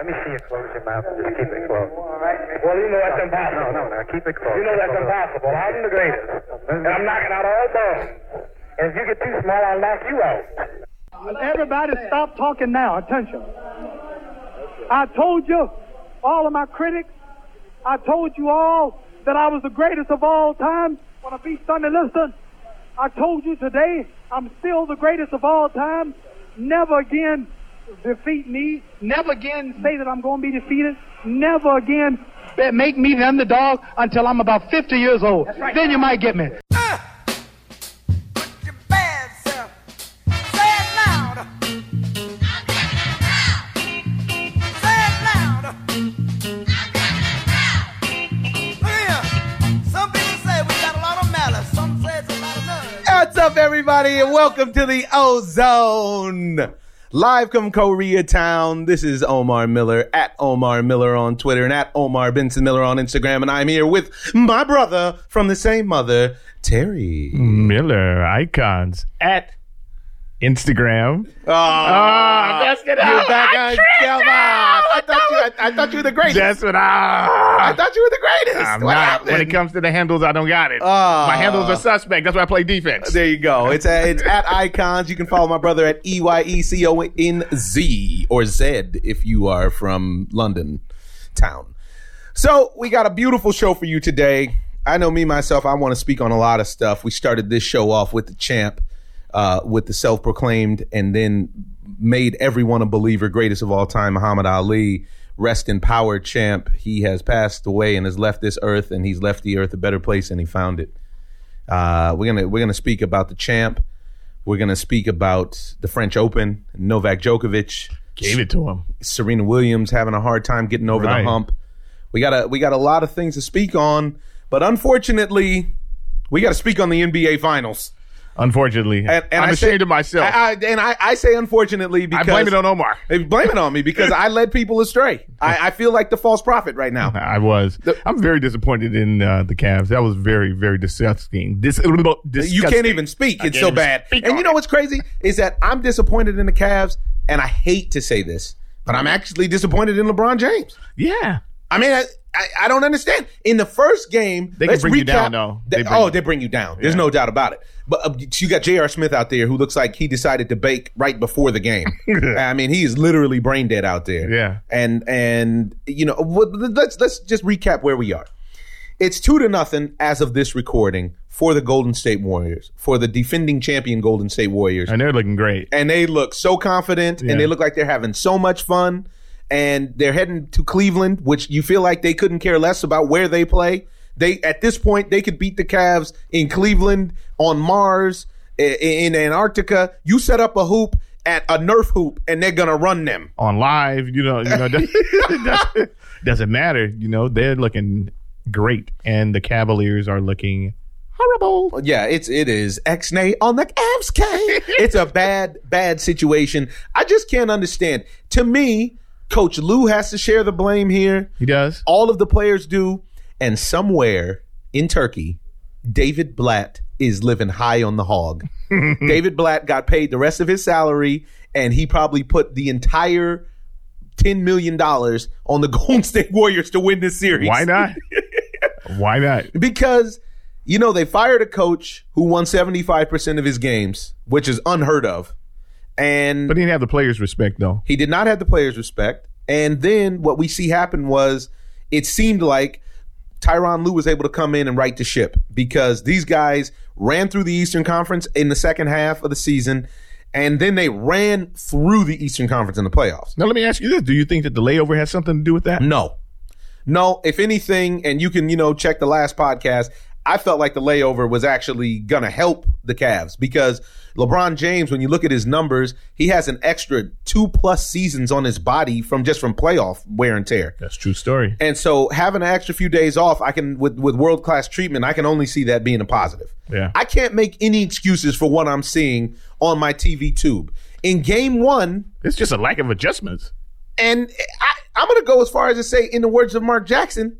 Let me see you close your mouth and just keep it closed. Well, you know that's impossible. No, no, no. Keep it closed. You know that's impossible. I'm the greatest. And I'm knocking out all bones. And if you get too small, I'll knock you out. Everybody stop talking now. Attention. I told you, all of my critics, I told you all that I was the greatest of all time when I beat Sonny Liston. I told you today I'm still the greatest of all time. Never again defeat me. Never again say that I'm going to be defeated. Never again make me the underdog until I'm about 50 years old. Then you might get me. Uh, your bad self. Say it loud. Say it loud. Look here. Some people say we got a lot of malice. Some say it's a lot of nerve. What's up, everybody, and welcome to the Ozone. Live from Koreatown, this is Omar Miller at Omar Miller on Twitter and at Omar Benson Miller on Instagram, and I'm here with my brother from the same mother, Terry. Miller icons at Instagram. Oh, Ah, that's good. You're Oh, back on. Tricked Come on. I thought you. I, thought you were the greatest. That's what I I. thought you were the greatest. I'm what not. happened? When it comes to the handles, I don't got it. Ah. My handles are suspect. That's why I play defense. There you go. It's at, it's at icons. You can follow my brother at E Y E C O N Z or Z if you are from London town. So we got a beautiful show for you today. I know me myself. I want to speak on a lot of stuff. We started this show off with the champ, uh, with the self-proclaimed, and then made everyone a believer, greatest of all time, Muhammad Ali. Rest in power, champ. He has passed away and has left this earth, and he's left the earth a better place than he found it. Uh, we're gonna we're gonna speak about the champ. We're gonna speak about the French Open, Novak Djokovic, Gave it to him. Serena Williams having a hard time getting over Right. the hump. We got a we got a lot of things to speak on, but unfortunately, we got to speak on the NBA Finals. Unfortunately, And, and I'm I ashamed say, of myself. I, I, and I, I say unfortunately because I blame it on Omar. They blame it on me because I led people astray. I, I feel like the false prophet right now. I was. I'm very disappointed in uh, the Cavs. That was very, very disgusting. Dis- disgusting. You can't even speak. It's so bad. And you know what's crazy is that I'm disappointed in the Cavs, and I hate to say this, but I'm actually disappointed in LeBron James. Yeah. I mean, I, I, don't understand. In the first game, They can let's bring you down, though. They- oh, you- they bring you down. There's no doubt about it. But uh, you got J.R. Smith out there who looks like he decided to bake right before the game. I mean, he is literally brain dead out there. Yeah. And and you know, let's let's just recap where we are. It's two to nothing as of this recording for the Golden State Warriors, for the defending champion Golden State Warriors And they're looking great. and they look so confident Yeah. and they look like they're having so much fun and they're heading to Cleveland which you feel like they couldn't care less about where they play. They at this point they could beat the Cavs in Cleveland on Mars i- in Antarctica. You set up a hoop at a Nerf hoop and they're gonna run them. On live, you know, you know, doesn't, doesn't matter. You know, they're looking great, and the Cavaliers are looking horrible. yeah it's it is X-nay on the Cavs K it's a bad bad situation. I just can't understand. To me Coach Lue has to share the blame here He does. all of the players do. And somewhere in Turkey, David Blatt is living high on the hog. David Blatt got paid the rest of his salary, and he probably put the entire $10 million on the Golden State Warriors to win this series. Why not? Why not? Because, you know, they fired a coach who won 75% of his games, which is unheard of. And But he didn't have the players' respect, though. he did not have the players' respect. And then what we see happen was it seemed like Tyronn Lue was able to come in and right the ship because these guys ran through the Eastern Conference in the second half of the season, and then they ran through the Eastern Conference in the playoffs. Now, let me ask you this: Do you think that the layover has something to do with that? No. No, if anything, and you can, you know, check the last podcast, I felt like the layover was actually going to help the Cavs because LeBron James, when you look at his numbers, he has an extra two plus seasons on his body from just from playoff wear and tear. That's a true story. And so having an extra few days off, I can with with world class treatment, I can only see that being a positive. Yeah. I can't make any excuses for what I'm seeing on my TV tube. In game one, It's just a lack of adjustments. and I, I'm going to go as far as to say, in the words of Mark Jackson,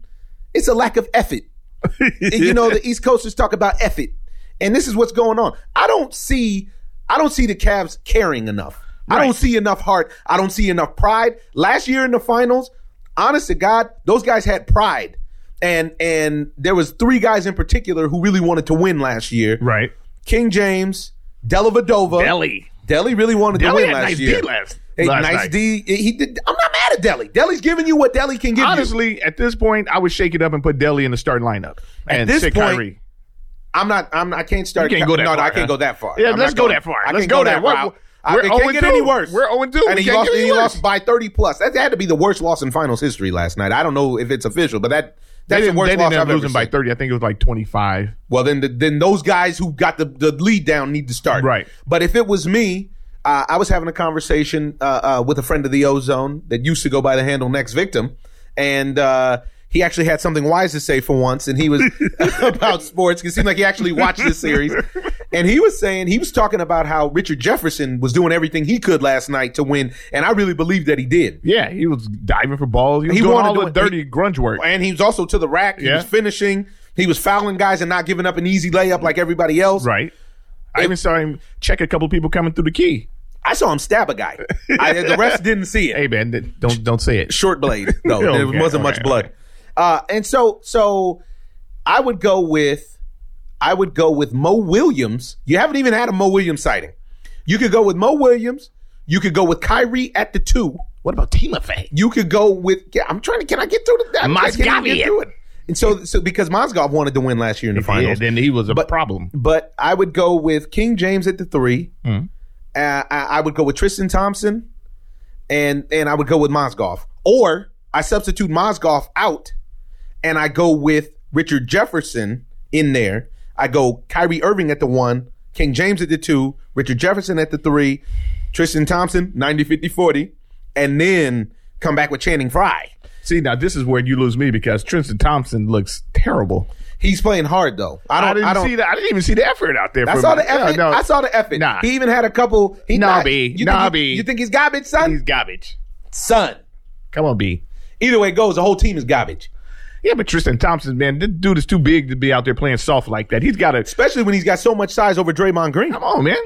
it's a lack of effort. you know, the East Coasters talk about effort, and this is what's going on. I don't see, I don't see the Cavs caring enough. I don't see enough heart. I don't see enough pride. Last year in the finals, honest to God, those guys had pride. And and there was three guys in particular who really wanted to win last year. Right. King James, Dellavedova. Deli. Deli really wanted to win had last nice year. Last- Hey, last nice night. D. He did. I'm not mad at Deli. Deli's giving you what Deli can give you. Honestly, at this point, I would shake it up and put Deli in the starting lineup At and this point, Kyrie. I'm not. I'm. I can't start. You can't go that no, no, I can't huh? go that far. Yeah, I'm let's go going- that far. I Let's go go that We're- route. we're it can't get 0-2. any oh worse. We're 0-2. And We he lost. any He lost by 30 plus. That had to be the worst loss in finals history last night. I don't know if it's official, but that that's the worst they loss I've up ever losing by seen. 30. I think it was like 25. Well, then, the, then those guys who got the, the lead down need to start. Right. But if it was me, uh, I was having a conversation uh, uh, with a friend of the Ozone that used to go by the handle Next Victim, and uh, he actually had something wise to say for once, and he was about sports. It seemed like he actually watched this series, and he was saying he was talking about how Richard Jefferson was doing everything he could last night to win, and I really believe that he did. Yeah, he was diving for balls. He was He doing wanted all to the dirty He- grunge work. And he was also to the rack. He Yeah. was finishing. He was fouling guys and not giving up an easy layup like everybody else. Right. I even saw him check a couple people coming through the key. I saw him stab a guy. I, the rest didn't see it. Hey man, th- don't don't say it. Short blade, though. Okay, there wasn't much okay, blood. Uh, and so, so I would go with, I would go with Mo Williams. You haven't even had a Mo Williams sighting. You could go with Mo Williams. You could go with Kyrie at the two. What about Timofey? You could go with. Yeah, I'm trying to. Can I get through the? I can't even Mozgov. get through it. And so, so because Mozgov wanted to win last year in the finals, then he was a But- problem. but I would go with King James at the three. Hmm. Uh, I, I would go with Tristan Thompson, and and I would go with Mozgov. Or I substitute Mozgov out, and I go with Richard Jefferson in there. I go Kyrie Irving at the one, King James at the two, Richard Jefferson at the three, Tristan Thompson 90 50 40, and then come back with Channing Frye. See, now this is where you lose me because Tristan Thompson looks terrible. He's playing hard though. I I, don't. didn't I, don't see that. I didn't even see the effort out there. I saw the effort. Yeah, no. I saw the effort. Nah. He even had a couple. He Nah, not- B. You Nah, think B. he, you think he's garbage, son? He's garbage. son. Come on, B. Either way it goes, the whole team is garbage. Yeah, but Tristan Thompson, man, this dude is too big to be out there playing soft like that. He's got to Especially when he's got so much size over Draymond Green. come on, man.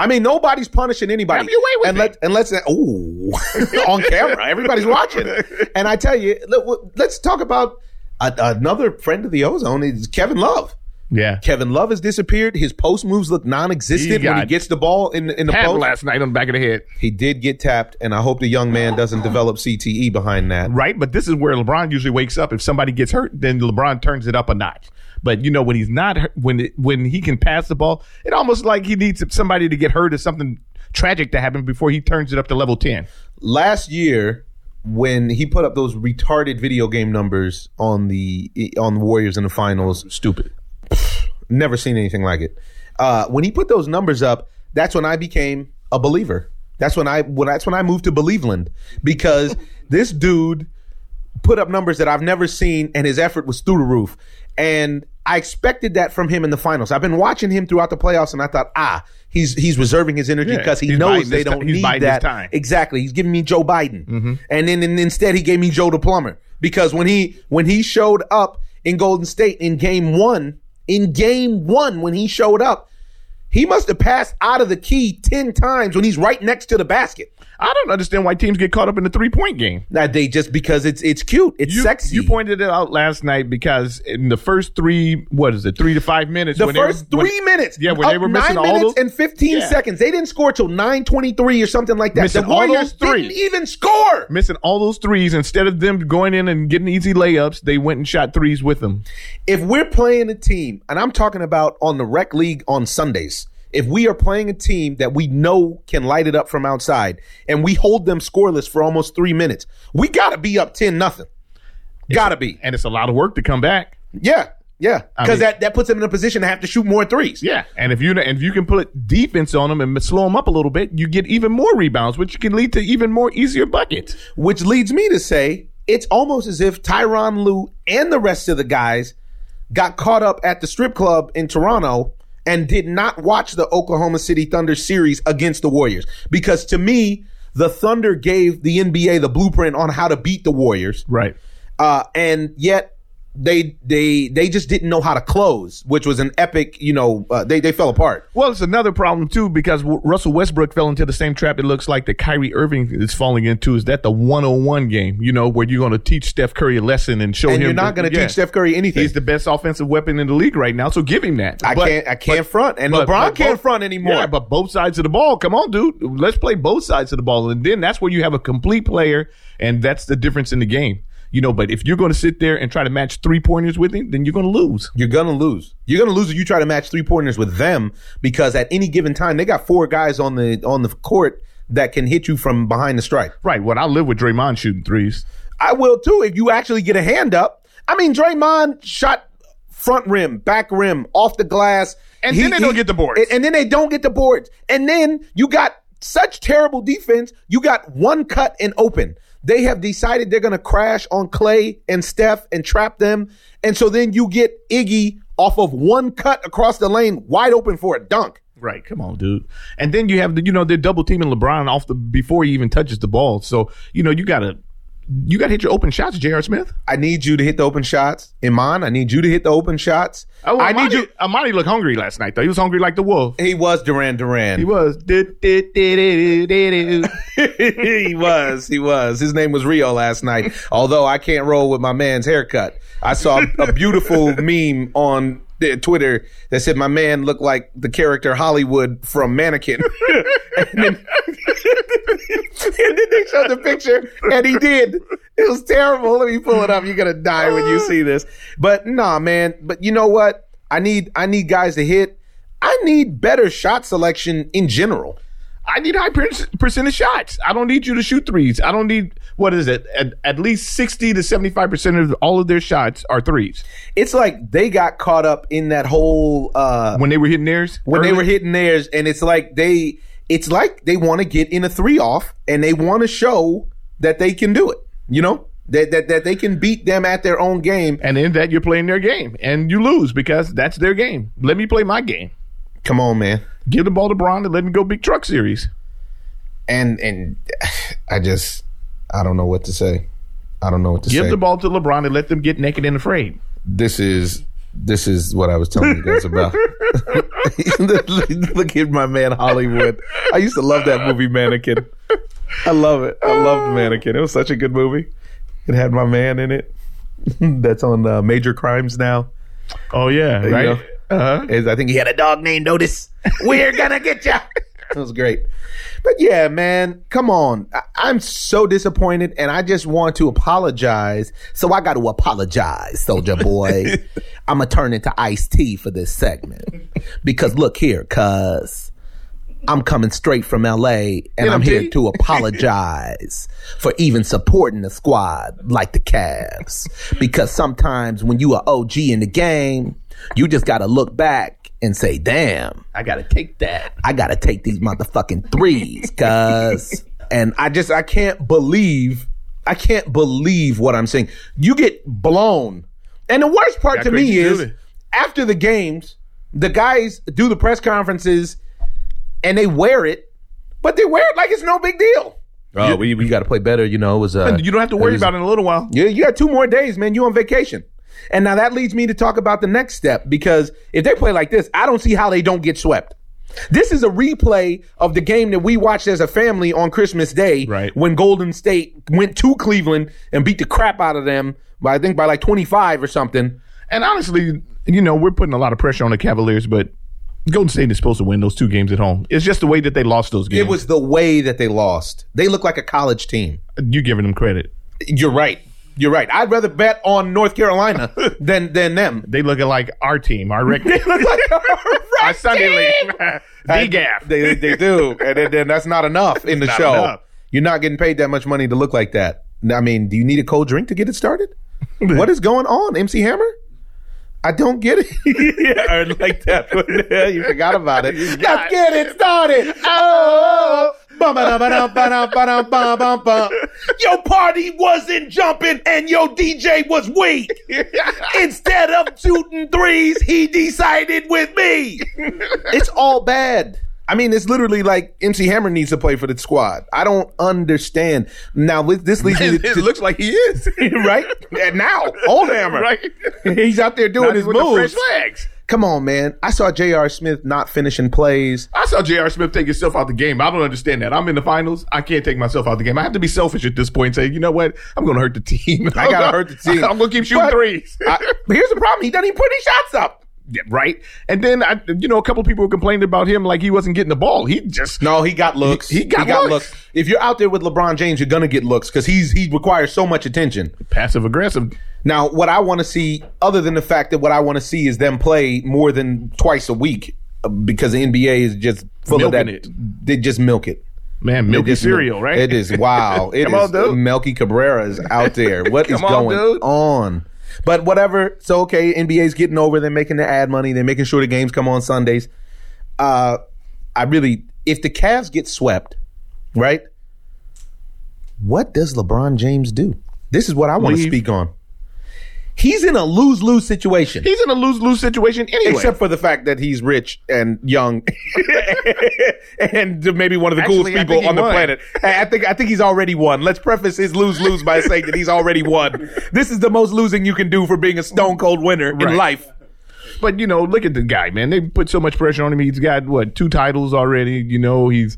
I mean, nobody's punishing anybody. Have your way with and let and let's ooh on camera, everybody's watching. And I tell you, let, let's talk about a, another friend of the ozone is Kevin Love. Yeah, Kevin Love has disappeared. His post moves look non-existent when he gets the ball in the, in the post. last night on the back of the head. He did get tapped, and I hope the young man doesn't develop CTE behind that. Right, but this is where LeBron usually wakes up. If somebody gets hurt, then LeBron turns it up a notch. But you know when he's not, when it, when he can pass the ball, it almost like he needs somebody to get hurt or something tragic to happen before he turns it up to level ten. last year when he put up those retarded video game numbers on the on the Warriors in the finals, Stupid. Never seen anything like it. Uh, when he put those numbers up, that's when I became a believer. That's when I when that's when I moved to Believeland because this dude put up numbers that I've never seen, and his effort was through the roof. And I expected that from him in the finals. I've been watching him throughout the playoffs, and I thought, ah, he's he's reserving his energy Yeah, because he knows they don't need that. time. Mm-hmm. Exactly, he's giving me Joe Biden, and then and instead he gave me Joe the plumber because when he when he showed up in Golden State in Game One, in Game One when he showed up, he must have passed out of the key ten times when he's right next to the basket. I don't understand why teams get caught up in the three point game. That they just because it's it's cute, it's You, sexy. you pointed it out last night because in the first three, what is it, three to five minutes? the when they were- first when- three minutes. Yeah, when they were missing nine all minutes those- and fifteen Yeah. seconds. They didn't score till nine twenty three or something like that. Missing the all Warriors those three. didn't even score. missing all those threes instead of them going in and getting easy layups, they went and shot threes with them. If we're playing a team, and I'm talking about on the rec league on Sundays, if we are playing a team that we know can light it up from outside, and we hold them scoreless for almost three minutes, we got to be up ten nothing. Got to be. And it's a lot of work to come back. Yeah, yeah, I because mean- that that puts them in a position to have to shoot more threes. Yeah, and if you and if you can put defense on them and slow them up a little bit, you get even more rebounds, which can lead to even more easier buckets. Which leads me to say it's almost as if Tyronn Lue and the rest of the guys got caught up at the strip club in Toronto and did not watch the Oklahoma City Thunder series against the Warriors. Because to me, the Thunder gave the NBA the blueprint on how to beat the Warriors. Right. Uh, and yet they they they just didn't know how to close, which was an epic. You know, uh, they they fell apart. Well, it's another problem too because W- Russell Westbrook fell into the same trap. It looks like that Kyrie Irving is falling into. Is that the one-on-one game? You know, where you're going to teach Steph Curry a lesson and show And him. you're not going to yeah, teach Steph Curry anything. He's the best offensive weapon in the league right now, so give him that. I But- can't I can't but- front, and but- LeBron can't both- front anymore. Yeah, but both sides of the ball. Come on, dude. Let's play both sides of the ball, and then that's where you have a complete player, and that's the difference in the game. You know, but if you're going to sit there and try to match three pointers with him, then you're going to lose. You're gonna lose. You're gonna lose if you try to match three pointers with them because at any given time they got four guys on the on the court that can hit you from behind the stripe. Right. Well, I live with Draymond shooting threes. I will too if you actually get a hand up. I mean, Draymond shot front rim, back rim, off the glass, And then they don't get the boards. And, and then they don't get the boards. And then you got such terrible defense. You got one cut and open. They have decided they're going to crash on Clay and Steph and trap them. And so then you get Iggy off of one cut across the lane, wide open for a dunk. Right. Come on, dude. And then you have the, you know, they're double teaming LeBron off the before he even touches the ball. So you know, you gotta you gotta hit your open shots, J.R. Smith. I need you to hit the open shots. Iman, I need you to hit the open shots. Oh, I need you. Amani looked hungry last night though. He was hungry like the wolf. He was Duran Duran. He was. he was. He was. His name was Rio last night. Although I can't roll with my man's haircut. I saw a beautiful meme on Twitter that said my man looked like the character Hollywood from Mannequin. and, then, and then they showed the picture, and he did. It was terrible. Let me pull it up. You're gonna die when you see this. But nah, man. But you know what? I need I need guys to hit. I need better shot selection in general. I need high percentage shots. I don't need you to shoot threes. I don't need what is it? At, at least sixty to seventy five percent of all of their shots are threes. It's like they got caught up in that whole uh When they were hitting theirs, when they were hitting theirs, and it's like they it's like they want to get in a three off and they want to show that they can do it. You know? That, that that they can beat them at their own game. and in that you're playing their game, and you lose because that's their game. Let me play my game. Come on, man. Give the ball to Braun and let him go big truck series. And and I just I don't know what to say. I don't know what to Give say. the ball to LeBron and let them get naked and afraid. this is this is what I was telling you guys about. Look at my man Hollywood. I used to love that movie Mannequin. I love it. I loved Mannequin. It was such a good movie. It had my man in it. That's on uh, Major Crimes now. Oh yeah, You right. know? Uh-huh. Is I think he had a dog named Otis. We're gonna get ya. That was great. But yeah, man, come on. I- I'm so disappointed, and I just want to apologize. So I got to apologize, Soldier Boy. I'm gonna turn into Ice T for this segment because look here, cuz I'm coming straight from LA, and I'm here to apologize for even supporting the squad like the Cavs. Because sometimes when you are OG in the game, you just got to look back and say, "Damn, I gotta take that. I gotta take these motherfucking threes, cuz. and I just I can't believe I can't believe what I'm saying. You get blown. And the worst part Got to me is shooting. after the games, the guys do the press conferences and they wear it, but they wear it like it's no big deal. Oh, we, we got to play better. You know, it was uh, you don't have to worry about it in a little while. yeah, you got two more days, man. You on vacation. And now that leads me to talk about the next step because if they play like this, I don't see how they don't get swept. This is a replay of the game that we watched as a family on Christmas Day Right. when Golden State went to Cleveland and beat the crap out of them by I think by like 25 or something. And honestly, you know, we're putting a lot of pressure on the Cavaliers, but Golden State is supposed to win those two games at home. It's just the way that they lost those games. It was the way that they lost. They look like a college team. You're giving them credit. You're right. You're right. I'd rather bet on North Carolina than than them. They looking like our team, our record, Look like a our Sunday league. DGAF. They they do, and then, then that's not enough in the Not show. enough. You're not getting paid that much money to look like that. I mean, do you need a cold drink to get it started? what is going on, MC Hammer? I don't get it. yeah, I like that. you forgot about it. Let's get it started. Oh. Your party wasn't jumping and your DJ was weak. Instead of shooting threes, he decided with me. It's all bad. I mean, it's literally like MC Hammer needs to play for the squad. I don't understand. Now, this leads me it, to, it looks like he is. right and now, old Hammer, right. He's out there doing Not his with the moves. fresh legs. Come on, man. I saw J.R. Smith not finishing plays. I saw J.R. Smith take himself out the game. I don't understand that. I'm in the finals. I can't take myself out the game. I have to be selfish at this point and say, you know what? I'm going to hurt the team. I gotta hurt the team. I'm going to keep shooting But- threes. I, but here's the problem: he doesn't even put any shots up. Yeah, right. And then, I, you know, a couple people were complaining about him like he wasn't getting the ball. He just No, he got looks. He- he got looks. If you're out there with LeBron James, you're gonna get looks because he's he requires so much attention. passive aggressive. Now, what I want to see, other than the fact that what I want to see is them play more than twice a week, uh, because the NBA is just full of that. It. They just milk it. Man, milky cereal, right? It is wow. It is on. Melky Cabrera is out there. What is on, going dude. on? But whatever. So okay, NBA's getting over. They're making their ad money. They're making sure the games come on Sundays. Uh, I really, if the Cavs get swept, right? What does LeBron James do? This is what I want to speak on. He's in a lose lose situation. He's in a lose lose situation anyway. Except for the fact that he's rich and young, and maybe one of the coolest Actually, I people on the won. planet. I I think I think he's already won. Let's preface his lose lose by saying that he's already won. This is the most losing you can do for being a stone cold winner in life. But you know, look at the guy, man. They put so much pressure on him. He's got what two titles already. You know, he's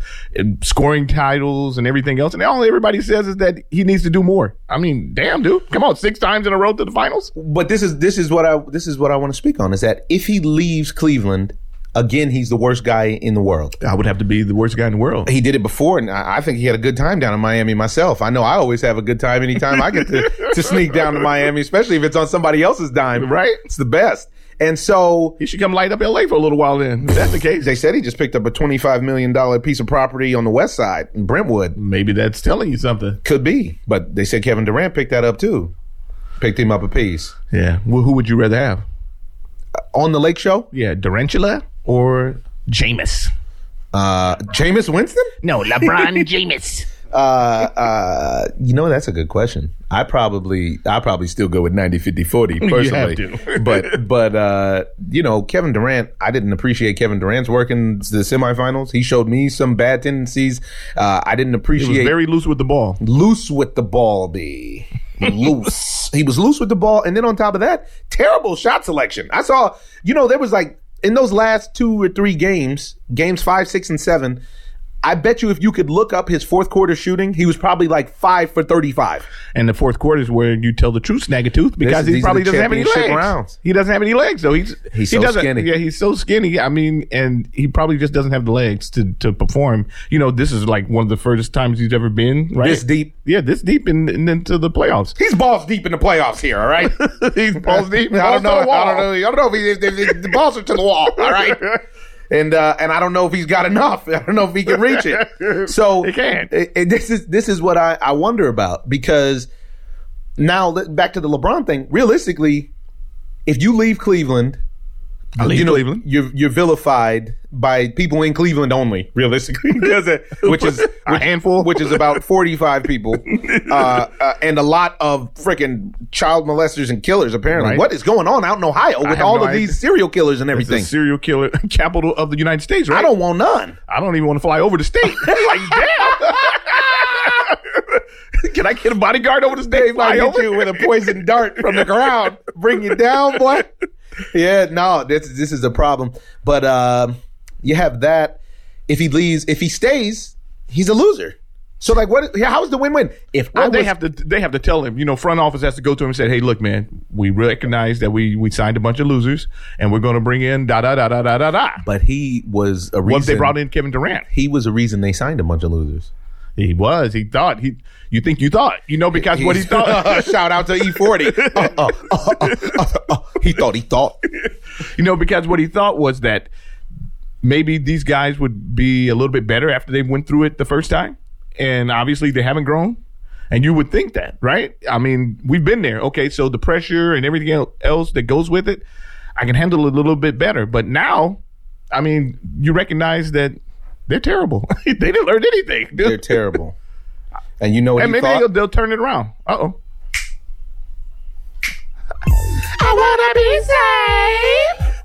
scoring titles and everything else. And all everybody says is that he needs to do more. I mean, damn, dude, come on, six times in a row to the finals. But this is this is what I this is what I want to speak on is that if he leaves Cleveland again, he's the worst guy in the world. I would have to be the worst guy in the world. He did it before, and I I think he had a good time down in Miami myself. I know I always have a good time anytime I get to, to sneak down to Miami, especially if it's on somebody else's dime. Right. It's the best. And so He should come light up L.A. for a little while. Then, if that's the case, they said he just picked up a $25 million piece of property on the west side in Brentwood. maybe that's telling you something. Could be. But they said Kevin Durant picked that up too. Picked him up a piece. Yeah. Well, who would you rather have? On the Lake Show, Yeah, Durantula or Jameis? uh, Jameis Winston? No, LeBron Jameis. Uh, uh, you know, that's a good question. I probably, I probably still go with 90, 50, 40 personally. to. but, but, uh, you know, Kevin Durant, I didn't appreciate Kevin Durant's work in the semifinals. He showed me some bad tendencies. Uh, I didn't He was appreciate very loose with the ball. loose with the ball be loose. He was loose with the ball, and then on top of that, terrible shot selection. I saw, you know, there was like in those last two or three games, games five, six, and seven. I bet you if you could look up his fourth quarter shooting, he was probably like five for thirty-five. And the fourth quarter is where you tell the truth, Snaggletooth, because This- he probably doesn't have any legs. rounds. He doesn't have any legs, though. He's He's he so doesn't- skinny. Yeah, he's so skinny. I mean, and he probably just doesn't have the legs to to perform. You know, this is like one of the first times he's ever been. Right, This deep. Yeah, this deep in, in into the playoffs. He's balls deep in the playoffs here. All right, he's balls deep. I don't know. to the wall. I don't know. I don't know if, he, if, if the balls are to the wall. All right. And uh, and I don't know if he's got enough. I don't know if he can reach it. So He can't. it- it- this is this is what I, I wonder about because now back to the LeBron thing. Realistically, if you leave Cleveland, you know Cleveland. you're you're vilified by people in Cleveland only. Realistically, because which is A handful. which is about forty five people, uh, uh, and a lot of freaking child molesters and killers. Apparently, Right. what is going on out in Ohio with all no of these serial killers and everything? serial killer capital of the United States, right? I don't want none. I don't even want to fly over the state. like, damn. Can I get a bodyguard over the state? Fly hit over? you with a poison dart from the ground, bring you down, boy. Yeah, no, this this is a problem. But um, you have that. If he leaves, if he stays, he's a loser. So like, what? How's the win-win? If I Well, they have to. They have to tell him. You know, front office has to go to him and say, "Hey, look, man, we recognize that we we signed a bunch of losers, and we're going to bring in da da da da da da da." but he was a reason. Once they brought in Kevin Durant, he was a reason they signed a bunch of losers. He was. He thought. He. You think you thought? You know, because what he thought. Shout out to E40. Uh, uh, uh, uh, uh. He thought. He thought. you know, because what he thought was that maybe these guys would be a little bit better after they went through it the first time. And obviously they haven't grown. And you would think that, right? I mean, we've been there. Okay, so the pressure and everything else that goes with it, I can handle it a little bit better. But now, I mean, you recognize that they're terrible. they didn't learn anything. dude. They're terrible. And you know what and he maybe thought? they'll, they'll turn it around. Uh oh.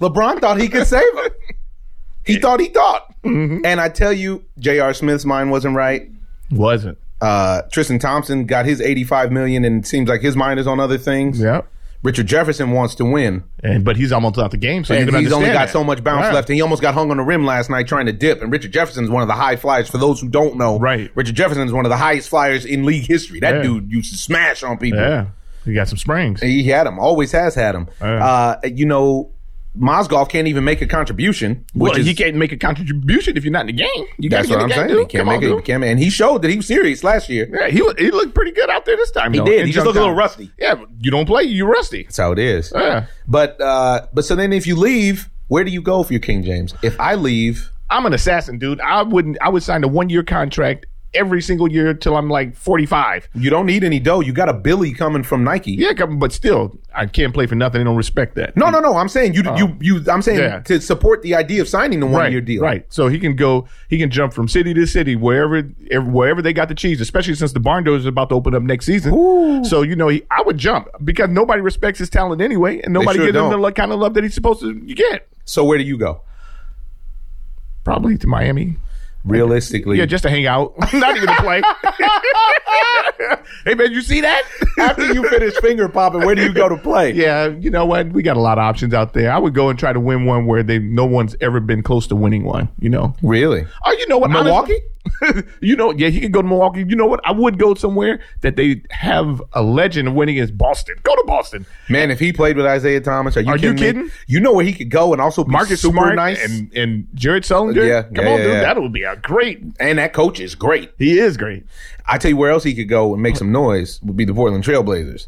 LeBron thought he could save him. He thought he thought. Mm-hmm. And I tell you, J.R. Smith's mind wasn't right. Wasn't. Uh, Tristan Thompson got his 85 million, and it seems like his mind is on other things. Yeah. Richard Jefferson wants to win, And but he's almost out the game, so you and he's only got that. so much bounce Right. left, and he almost got hung on the rim last night trying to dip. And Richard Jefferson's one of the high flyers. For those who don't know, Right. Richard Jefferson is one of the highest flyers in league history. That Yeah. dude used to smash on people. Yeah. He got some springs. He had him, always has had him. Yeah. Uh, you know, Mozgov can't even make a contribution, which Well, is he can't make a contribution if you're not in the game. You that's what I'm get in the saying. He can't Come make on, it. He can't, and he showed that he was serious last year. Yeah, he he looked pretty good out there this time. He though, did. He just looked a little rusty. Yeah, you don't play, you rusty. That's how it is. Yeah. But uh, but so then if you leave, where do you go for your King James? If I leave, I'm an assassin, dude. I wouldn't. I would sign a one year contract every single year till I'm like 45. you don't need any dough. You got a Billy coming from Nike. Yeah, but still, I can't play for nothing. They don't respect that. No, no, no. I'm saying you, you, uh, you. I'm saying. Yeah. to support the idea of signing the one right, year deal. Right. So he can go. He can jump from city to city wherever, wherever they got the cheese. Especially since the barn doors is about to open up next season. So you know, he, I would jump because nobody respects his talent anyway, and nobody sure gives him the don't. kind of love that he's supposed to get. So where do you go? Probably to Miami. Realistically, Yeah, just to hang out, not even to play. hey man, you see that? after you finish finger popping, where do you go to play? Yeah, you know what? We got a lot of options out there. I would go and try to win one where they no one's ever been close to winning one. You know? Really? Oh, you know what? Milwaukee? Honestly- you know, yeah, he could go to Milwaukee. You know what? I would go somewhere that they have a legend of winning is Boston. Go to Boston. Man, if he played with Isaiah Thomas, are you Are you kidding? me? kidding? You know where he could go and also be Marcus super Smart nice. and and Jared Sullinger. Yeah, come yeah, on, yeah, dude. yeah. That would be a great. and that coach is great. He is great. I tell you where else he could go and make some noise would be the Portland Trailblazers.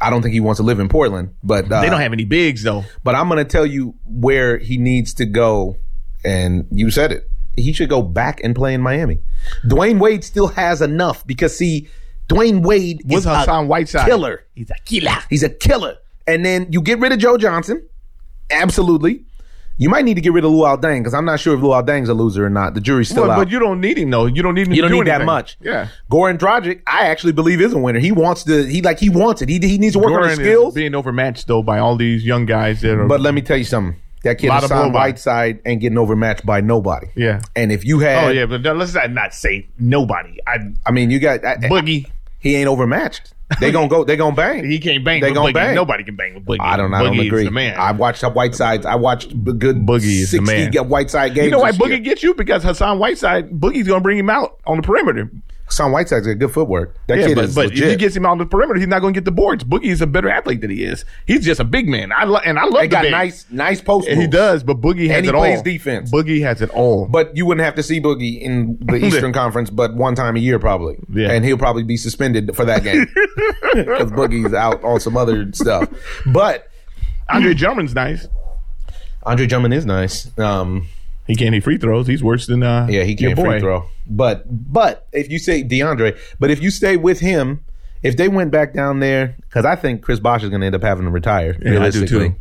I don't think he wants to live in Portland, but uh, They don't have any bigs though. But I'm going to tell you where he needs to go, and you said it. He should go back and play in Miami. Dwyane Wade still has enough because see, Dwyane Wade With is Hassan a Whiteside. killer. He's a killer. He's a killer. And then you get rid of Joe Johnson. Absolutely. You might need to get rid of Luol Deng because I'm not sure if Luol Deng's a loser or not. The jury's still Well, out. but you don't need him though. You don't need him. You to don't do need that anything. much. Yeah. Goran Dragic, I actually believe is a winner. He wants to. He like he wants it. He he needs to work on Goran his is skills. being overmatched though by all these young guys that are. But let me tell you something. That kid Lot of Hassan blowback. Whiteside ain't getting overmatched by nobody. Yeah. And if you had, oh yeah, but let's not, not say nobody. I I mean, you got I, I- Boogie. he ain't overmatched. They gonna go. They gonna bang. He can't bang They with gonna Boogie. bang. Nobody can bang with Boogie. I don't. I don't agree. the man. I watched Whitesides. I watched b- good Boogie is the sixty man. get Whiteside games. you know why this Boogie year. gets you because Hassan Whiteside, Boogie's gonna bring him out on the perimeter. Hassan Whiteside's got good footwork. That Yeah, kid but, is but if he gets him out on the perimeter, he's not gonna get the boards. Boogie is a better athlete than he is. He's just a big man. I lo- and I love the got big. nice, nice post. And he does, but Boogie has And he it all. defense. Boogie has it all. But you wouldn't have to see Boogie in the Eastern Conference, but one time a year probably. Yeah. And he'll probably be suspended for that game because Boogie's out on some other stuff. But Andre Drummond's nice. Andre Drummond is nice. Um, He can't hit free throws. He's worse than uh, yeah, he can't free throw. But but if you say DeAndre, but if you stay with him, if they went back down there, because I think Chris Bosh is going to end up having to retire. Yeah, I do too.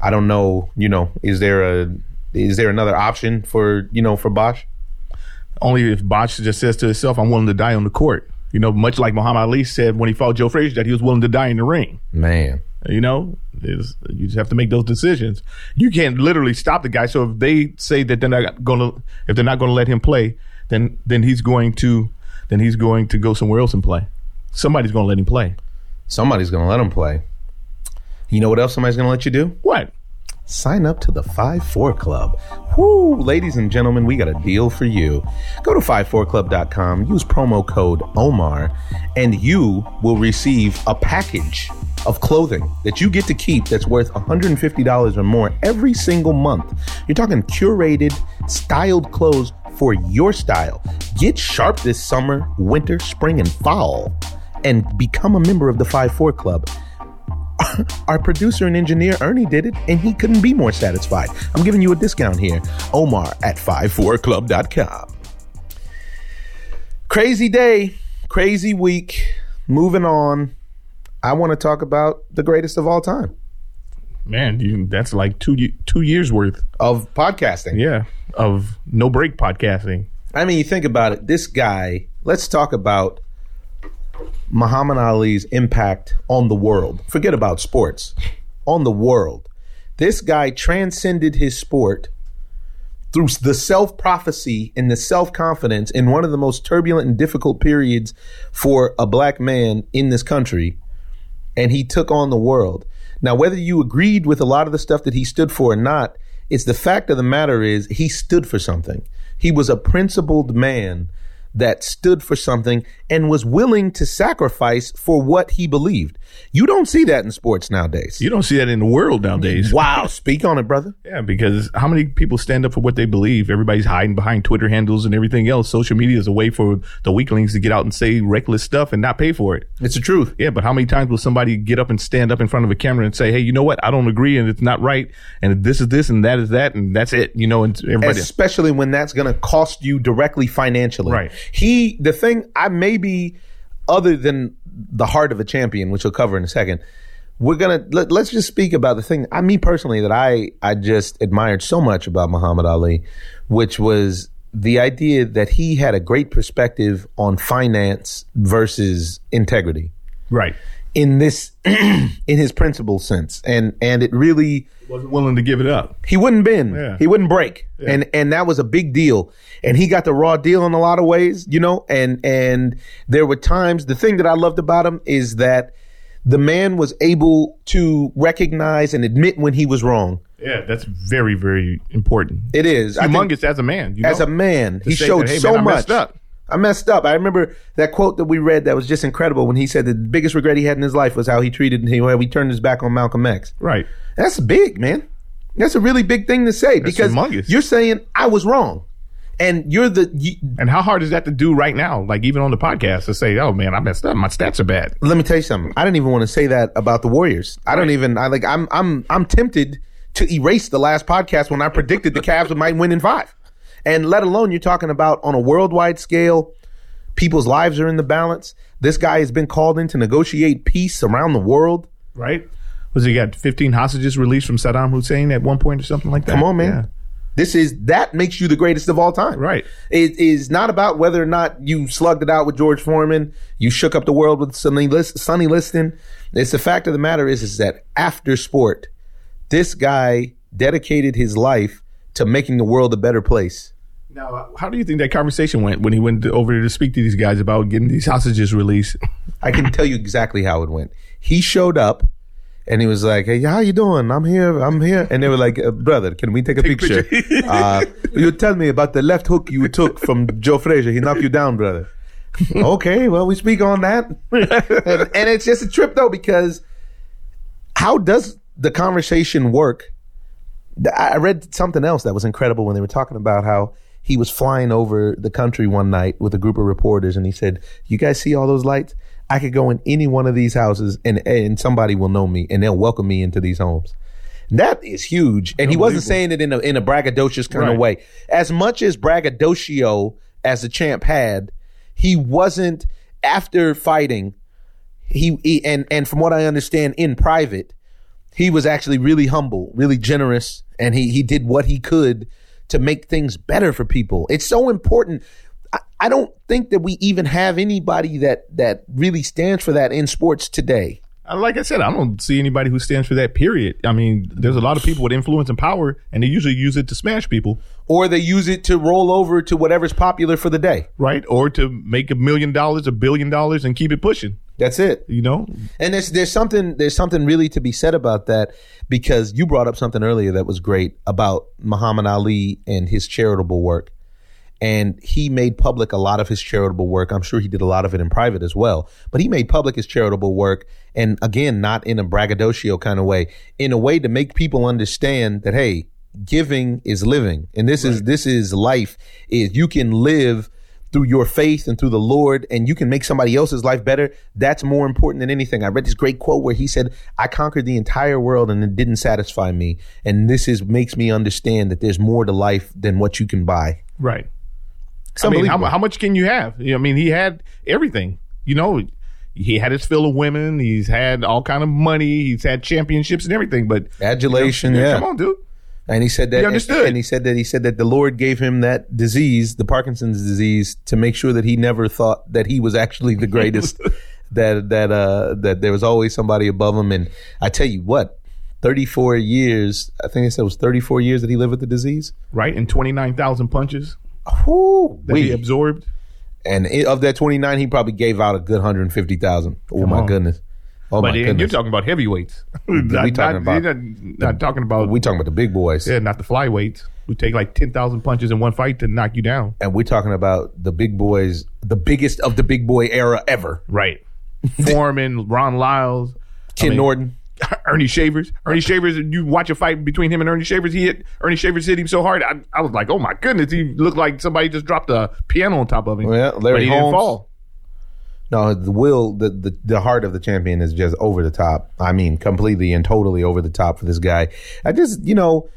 I don't know. You know, is there a is there another option for you know for Bosh? Only if Bosh just says to himself, "I'm willing to die on the court." You know, much like Muhammad Ali said when he fought Joe Frazier that he was willing to die in the ring. Man, You know, is you just have to make those decisions. You can't literally stop the guy. So if they say that they're not going to, if they're not going to let him play, then then he's going to, then he's going to go somewhere else and play. Somebody's going to let him play. somebody's going to let him play. You know what else somebody's going to let you do? What? sign up to the 5-4 Club. Whoo, ladies and gentlemen, we got a deal for you. Go to 54club.com, use promo code OMAR, and you will receive a package of clothing that you get to keep that's worth $150 or more every single month. You're talking curated, styled clothes for your style. Get sharp this summer, winter, spring, and fall, and become a member of the 5-4 Club. Our producer and engineer Ernie did it, and he couldn't be more satisfied. I'm giving you a discount here. Omar at 54club.com. Crazy day, crazy week. Moving on. I want to talk about the greatest of all time Man, you, that's like two two years worth. of podcasting. Yeah, of no break podcasting. I mean, you think about it. This guy, let's talk about Muhammad Ali's impact on the world. Forget about sports, on the world. This guy transcended his sport through the self prophecy and the self confidence in one of the most turbulent and difficult periods for a black man in this country, and he took on the world. Now, whether you agreed with a lot of the stuff that he stood for or not, it's the fact of the matter is he stood for something. He was a principled man that stood for something and was willing to sacrifice for what he believed. You don't see that in sports nowadays. You don't see that in the world nowadays. Wow, speak on it, brother. Yeah, because how many people stand up for what they believe? Everybody's hiding behind Twitter handles and everything else. Social media is a way for the weaklings to get out and say reckless stuff and not pay for it. It's the truth. Yeah, but how many times will somebody get up and stand up in front of a camera and say, "Hey, you know what? I don't agree, and it's not right, and this is this, and that is that, and that's it." You know, and everybody. Especially when that's going to cost you directly financially. Right. He, the thing, I maybe, other than the heart of a champion, which we'll cover in a second, we're gonna let, let's just speak about the thing. I, me personally, that I I just admired so much about Muhammad Ali, which was the idea that he had a great perspective on finance versus integrity right. In this in his principle sense, and and it really Wasn't willing to give it up. he wouldn't bend. Yeah. He wouldn't break. And and that was a big deal. And he got the raw deal in a lot of ways, you know, and and there were times the thing that I loved about him is that the man was able to recognize and admit when he was wrong. Yeah, that's very, very important. It is. I think Humongous as a man. You as know? a man, he showed that, hey, so man, much. I messed up. I remember that quote that we read that was just incredible when he said the biggest regret he had in his life was how he treated how he turned his back on Malcolm X. Right. That's big, man. That's a really big thing to say because humongous. you're saying I was wrong, and you're the. You, And how hard is that to do right now? Like even on the podcast to say, "Oh man, I messed up. My stats are bad." let me tell you something. I didn't even want to say that about the Warriors. I don't even. I like. I'm. I'm. I'm tempted to erase the last podcast when I predicted the Cavs might win in five, and let alone you're talking about on a worldwide scale. People's lives are in the balance. This guy has been called in to negotiate peace around the world. Right. Was he got 15 hostages released from Saddam Hussein at one point or something like that? Come on, man. Yeah. This is that makes you the greatest of all time. Right. It is not about whether or not you slugged it out with George Foreman, you shook up the world with Sonny, Lis- Sonny Liston. It's the fact of the matter is, is that after sport, this guy dedicated his life to making the world a better place. Now, uh, how do you think that conversation went when he went to- over to speak to these guys about getting these hostages released? I can tell you exactly how it went. He showed up and he was like, "Hey, how you doing? I'm here. I'm here." And they were like, uh, "Brother, can we take a picture? uh, you tell me about the left hook you took from Joe Frazier. He knocked you down, brother." okay, well, we speak on that, and, and it's just a trip though because how does the conversation work? I read something else that was incredible when they were talking about how he was flying over the country one night with a group of reporters, and he said, "You guys see all those lights? I could go in any one of these houses, and and somebody will know me, and they'll welcome me into these homes." That is huge, and he wasn't saying it in a in a braggadocious kind of way. As much as braggadocio as the champ had, he wasn't after fighting. He, he and and from what I understand, in private, he was actually really humble, really generous, and he he did what he could to make things better for people. It's so important. I, I don't think that we even have anybody that that really stands for that in sports today. Uh, Like I said, I don't see anybody who stands for that. Period. I mean, there's a lot of people with influence and power, and they usually use it to smash people, Or they use it to roll over to whatever's popular for the day. right? Or to make a million dollars, a billion dollars, and keep it pushing. That's it. You know, And there's there's something there's something really to be said about that because you brought up something earlier that was great about Muhammad Ali and his charitable work. And he made public a lot of his charitable work. I'm sure he did a lot of it in private as well. But he made public his charitable work. And again, not in a braggadocio kind of way, in a way to make people understand that, hey, giving is living. And this is, this is life is you can live through your faith and through the Lord, and you can make somebody else's life better. That's more important than anything. I read this great quote where he said, "I conquered the entire world, and it didn't satisfy me. And this is makes me understand that there's more to life than what you can buy." right? I mean, how, how much can you have? You know, I mean, he had everything. You know, he had his fill of women. He's had all kind of money. He's had championships and everything. But Adulation, yeah. come on, dude. And he said that, He understood. and he said that he said that the Lord gave him that disease, the Parkinson's disease, to make sure that he never thought that he was actually the greatest. that that uh that there was always somebody above him. And I tell you what, 34 years. I think they said it was 34 years that he lived with the disease. right? And twenty nine thousand punches Whoo, that he absorbed. And it, of that 29, he probably gave out a good 150,000. Oh Come my on. goodness. Oh But my then goodness. you're talking about heavyweights. we talking not- about- not, not talking about we talking about the big boys. yeah, not the flyweights who take like ten thousand punches in one fight to knock you down. And we're talking about the big boys, the biggest of the big boy era ever. Right. Foreman, Ron Lyles, Ken I mean, Norton. Earnie Shavers. Earnie Shavers, you watch a fight between him and Earnie Shavers, he hit Earnie Shavers hit him so hard. I, I was like, oh my goodness, he looked like somebody just dropped a piano on top of him. Well, Larry but he Holmes. didn't fall. No, the will, the, the the heart of the champion is just over the top. I mean, completely and totally over the top for this guy. I just, you know,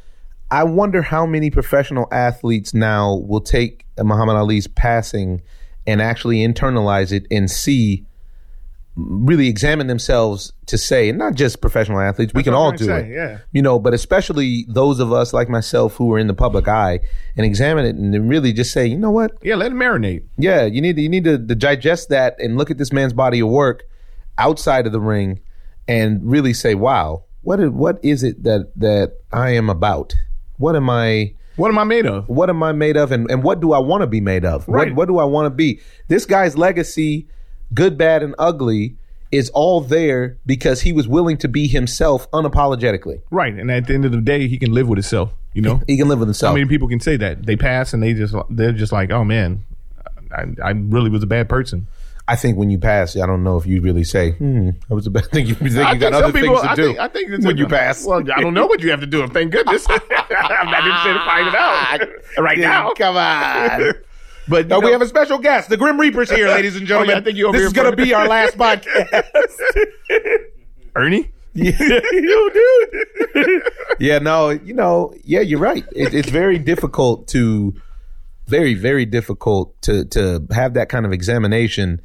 I wonder how many professional athletes now will take Muhammad Ali's passing and actually internalize it and see, really examine themselves to say, and not just professional athletes, we That's can all do say, it. yeah. You know, but especially those of us like myself who are in the public eye and examine it and really just say, you know what? Yeah, let him marinate. Yeah, you need to, you need to, to digest that and look at this man's body of work outside of the ring and really say, "Wow, what is, what is it that that I am about? What am I What am I made of? what am I made of and, and what do I want to be made of? Right. What what do I want to be? This guy's legacy, good, bad and ugly is all there because he was willing to be himself unapologetically. Right. And at the end of the day, he can live with himself. You know? He can live with himself. How many people can say that? They pass and they just they're just like, oh man, I, I really was a bad person. I think when you pass, I don't know if you really say, "Hmm, that was a bad thing." You think you I got other people. things to I do think, I think it's when you pass. Well, I don't know what you have to do. Thank goodness. I'm not interested in finding out right now. Come on. But No, you uh, we have a special guest. The Grim Reaper's here, ladies and gentlemen. Oh, yeah, I think you over this here is going to be our last podcast. Ernie. you dude. yeah, no, you know, yeah, you're right. It, it's very difficult to, very, very difficult to to have that kind of examination.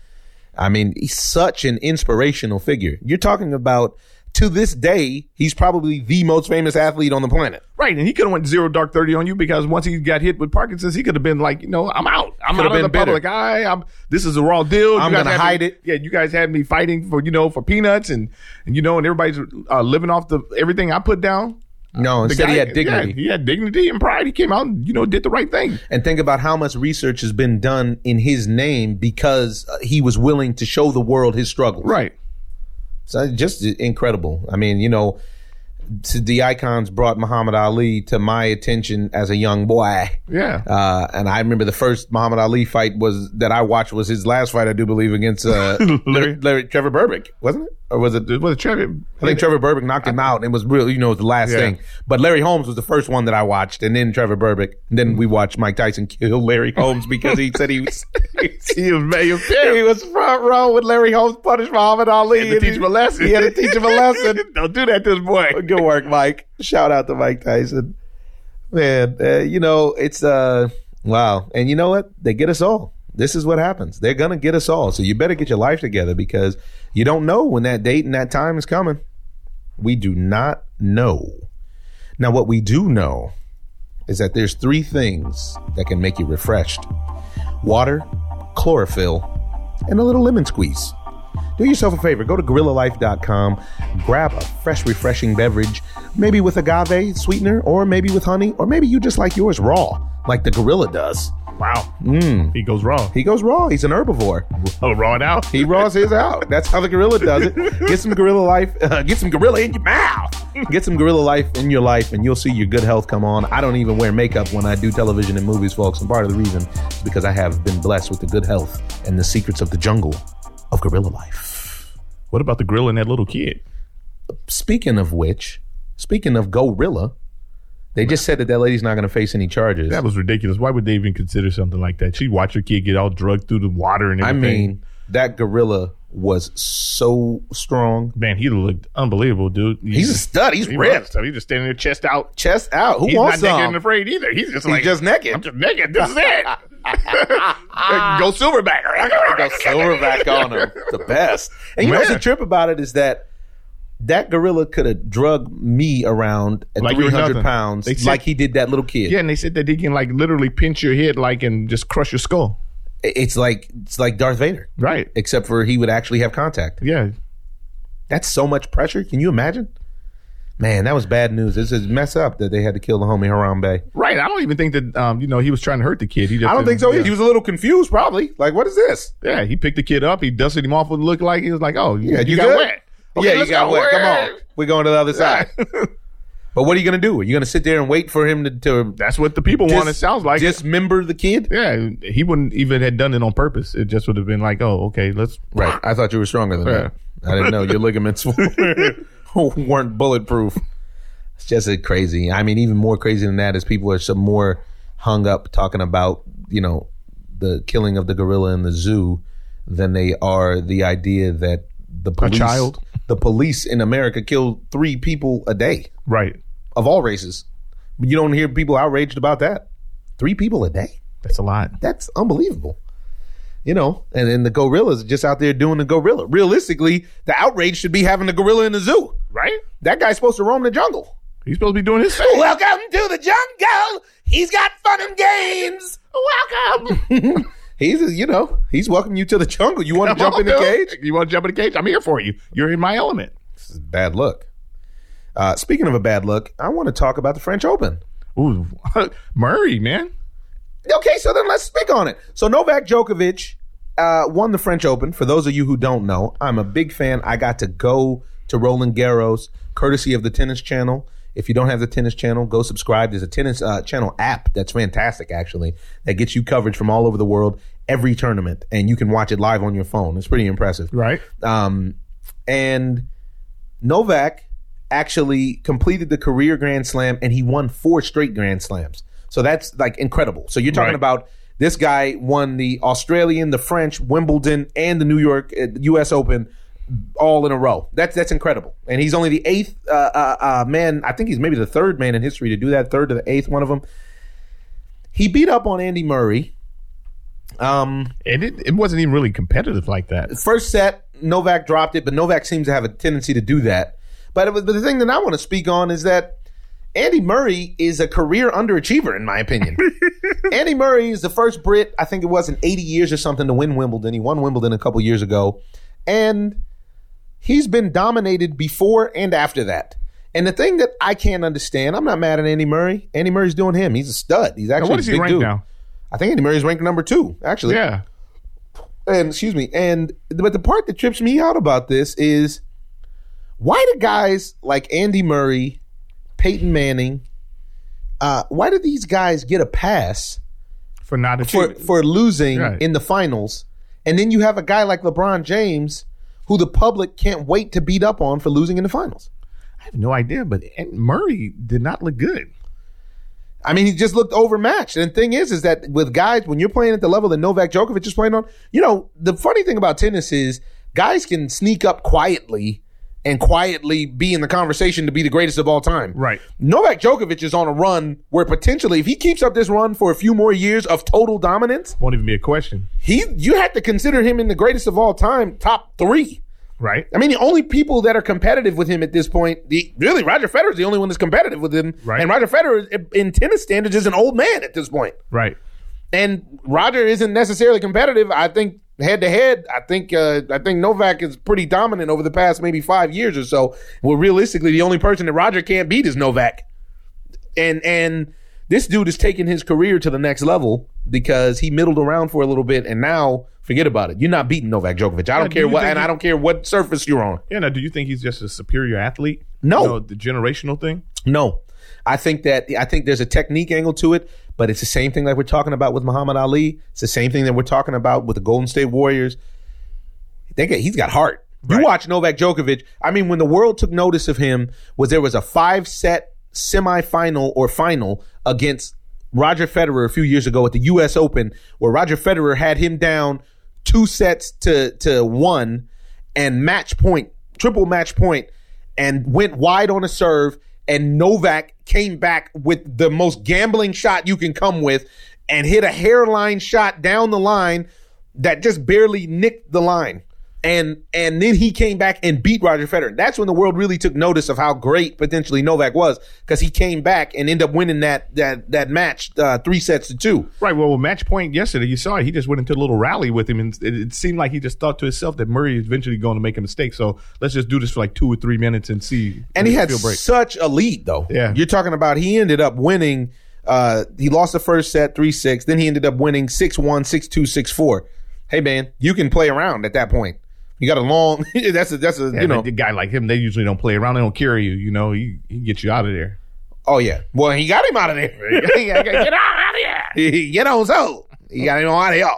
I mean, he's such an inspirational figure. You're talking about to this day, he's probably the most famous athlete on the planet. Right, and he could have went zero dark thirty on you because once he got hit with Parkinson's, he could have been like, you know, I'm out. I'm Could out of the bitter. public eye. I'm. This is a raw deal. You I'm going to had me- hide it. Yeah, you guys had me fighting for you know for peanuts and and you know and everybody's uh, living off the everything I put down. No, instead he had dignity. Yeah, he had dignity and pride. He came out and you know did the right thing. and think about how much research has been done in his name because uh, he was willing to show the world his struggle. Right. So just incredible. I mean, you know, the icons brought Muhammad Ali to my attention as a young boy. Yeah. Uh, and I remember the first Muhammad Ali fight was that I watched was his last fight, I do believe, against uh, Larry, Larry Trevor Berbick, wasn't it? Or was it? was It Trevor. I think Trevor Berbick knocked him out, and it was real. You know, it was the last Yeah. thing. But Larry Holmes was the first one that I watched, and then Trevor Berbick. And then we watched Mike Tyson kill Larry Holmes because he said he was he was he was he was front row when Larry Holmes punished Muhammad Ali. He Had to and teach he- him a lesson. He had to teach him a lesson. Don't do that to this boy. Good work, Mike. Shout out to Mike Tyson. Man, uh, you know, it's uh wow. And you know what? They get us all. This is what happens. They're gonna get us all. So you better get your life together because you don't know when that date and that time is coming. We do not know. Now what we do know is that there's three things that can make you refreshed. Water, chlorophyll, and a little lemon squeeze. Do yourself a favor, go to gorillalife.com, grab a fresh, refreshing beverage, maybe with agave sweetener, or maybe with honey, or maybe you just like yours raw, like the gorilla does. Wow. Mm. He goes raw. He goes raw. He's an herbivore. Oh, raw it out. He raws his out. That's how the gorilla does it. Get some gorilla life. Uh, get some gorilla in your mouth. Get some gorilla life in your life, and you'll see your good health come on. I don't even wear makeup when I do television and movies, folks. And part of the reason is because I have been blessed with the good health and the secrets of the jungle of gorilla life. What about the grill and that little kid? Speaking of which, speaking of gorilla, they just said that that lady's not going to face any charges. That was ridiculous. Why would they even consider something like that? She watched her kid get all drugged through the water and everything. I mean, that gorilla was so strong. man, he looked unbelievable, dude. He's a stud. He's he ripped. He's just standing there, chest out. Chest out. Who He's wants not naked and afraid either. He's just He's like just naked. I'm just naked. This is it. Go silverback. go silverback on him. The best. And you know what's the trip about it is that that gorilla could have drug me around at Like 300 pounds said- like he did that little kid. Yeah, and they said that he can like literally pinch your head, like and just crush your skull. It's like it's like Darth Vader, Right. except for he would actually have contact. Yeah. That's so much pressure. Can you imagine? Man, that was bad news. This is mess up that they had to kill the homie Harambe. Right. I don't even think that um, you know he was trying to hurt the kid. He just I don't think so. didn't- He was a little confused, probably. Like, what is this? Yeah, he picked the kid up. He dusted him off. What it looked like he was like, "Oh, Yeah, you, you got good? wet. Okay, yeah, you got go. wet. Come on, we're going to the other side. but what are you going to do? Are you going to sit there and wait for him to, to That's what the people want. It sounds like dismember the kid? Yeah, he wouldn't even had done it on purpose. It just would have been like, "Oh, okay, let's." Right. I thought you were stronger than that. I didn't know your ligaments weren't bulletproof. It's just a crazy. I mean, even more crazy than that is people are some more hung up talking about you know the killing of the gorilla in the zoo than they are the idea that the police, child. the police in America kill three people a day Right. of all races. You don't hear people outraged about that. Three people a day. That's a lot. That's unbelievable. You know, and then the gorillas are just out there doing the gorilla. Realistically, the outrage should be having the gorilla in the zoo. Right. That guy's supposed to roam the jungle. He's supposed to be doing his thing. Welcome to the jungle. He's got fun and games. Welcome. He's, you know, he's welcoming you to the jungle. You want to jump in the cage? You want to jump in the cage? I'm here for you. You're in my element. This is bad luck. Uh, speaking of a bad look, I want to talk about the French Open. Ooh, Murray, man. Okay, so then let's speak on it. So Novak Djokovic uh, won the French Open. For those of you who don't know, I'm a big fan. I got to go to Roland Garros, courtesy of the Tennis Channel. If you don't have the Tennis Channel, go subscribe. There's a Tennis uh, Channel app that's fantastic, actually, that gets you coverage from all over the world, every tournament, and you can watch it live on your phone. It's pretty impressive. Right. Um, and Novak actually completed the career Grand Slam and he won four straight Grand Slams. So that's like incredible. So you're talking Right. about this guy won the Australian, the French, Wimbledon, and the New York uh, U.S. Open all in a row. That's that's incredible. And he's only the eighth uh, uh, uh, man. I think he's maybe the third man in history to do that. Third to the eighth, one of them. He beat up on Andy Murray. Um, And it, it wasn't even really competitive like that. first set, Novak dropped it, but Novak seems to have a tendency to do that. But, it was, but the thing that I want to speak on is that Andy Murray is a career underachiever, in my opinion. Andy Murray is the first Brit, I think it was in 80 years or something, to win Wimbledon. He won Wimbledon a couple years ago. And he's been dominated before and after that. And the thing that I can't understand, I'm not mad at Andy Murray. Andy Murray's doing him. He's a stud. He's actually what is he ranked dude. now? I think Andy Murray's ranked number two, actually Yeah. and excuse me, and but the part that trips me out about this is why do guys like Andy Murray, Peyton Manning, uh, why do these guys get a pass For not for for losing Right. in the finals, and then you have a guy like LeBron James who the public can't wait to beat up on for losing in the finals? I have no idea, but Murray did not look good. I mean, he just looked overmatched. And the thing is, is that with guys, when you're playing at the level that Novak Djokovic is playing on, you know, the funny thing about tennis is guys can sneak up quietly and quietly be in the conversation to be the greatest of all time. Right. Novak Djokovic is on a run where potentially, if he keeps up this run for a few more years of total dominance, Won't even be a question. he you have to consider him in the greatest of all time, top three. Right. I mean, the only people that are competitive with him at this point, the really Roger Federer is the only one that's competitive with him. Right. And Roger Federer, in tennis standards, is an old man at this point. Right. And Roger isn't necessarily competitive. I think head to head, I think uh, I think Novak is pretty dominant over the past maybe five years or so. Well, realistically, the only person that Roger can't beat is Novak. And and this dude is taking his career to the next level because he middled around for a little bit, and now forget about it. You're not beating Novak Djokovic. I don't do care you what, and he- I don't care what surface you're on. Yeah. Now, do you think he's just a superior athlete? No. You know, the generational thing. No, I think that I think there's a technique angle to it, but it's the same thing like we're talking about with Muhammad Ali. It's the same thing that we're talking about with the Golden State Warriors. They get, he's got heart. You Right. watch Novak Djokovic. I mean, when the world took notice of him, was there was a five set semifinal or final against Roger Federer a few years ago at the U.S. Open, where Roger Federer had him down two sets to to one and match point, triple match point, and went wide on a serve. And Novak came back with the most gambling shot you can come with and hit a hairline shot down the line that just barely nicked the line. And and then he came back and beat Roger Federer. That's when the world really took notice of how great potentially Novak was because he came back and ended up winning that that that match uh, three sets to two. Right. Well, match point yesterday, you saw it. He just went into a little rally with him, and it, it seemed like he just thought to himself that Murray is eventually going to make a mistake. So let's just do this for like two or three minutes and see. And he had such a lead though. Yeah. You're talking about he ended up winning uh he lost the first set 3-6, then he ended up winning 6-1, 6-2, 6-4. Hey man, you can play around at that point. You got a long that's a that's a Yeah, you know a guy like him, they usually don't play around. They don't carry you. You know, he he gets you out of there. Oh yeah. Well, he got him out of there. get out of here. Get on so. He got him out of here.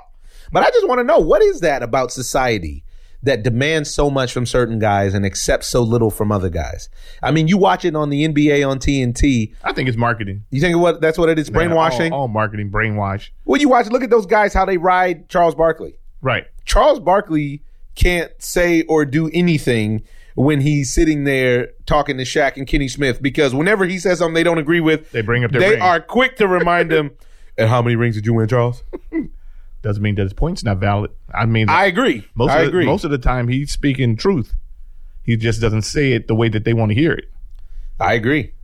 But I just want to know what is that about society that demands so much from certain guys and accepts so little from other guys? I mean, you watch it on the NBA on TNT. I think it's marketing. You think what that's what it is? Brainwashing. All, all marketing, brainwash. Well, you watch. Look at those guys how they ride Charles Barkley. Right. Charles Barkley can't say or do anything when he's sitting there talking to Shaq and Kenny Smith because whenever he says something they don't agree with, They bring up their they ring. are quick to remind him. And how many rings did you win, Charles? Doesn't mean that his point's not valid. I mean, I agree. most I of the, agree. most of the time he's speaking truth. He just doesn't say it the way that they want to hear it. I agree.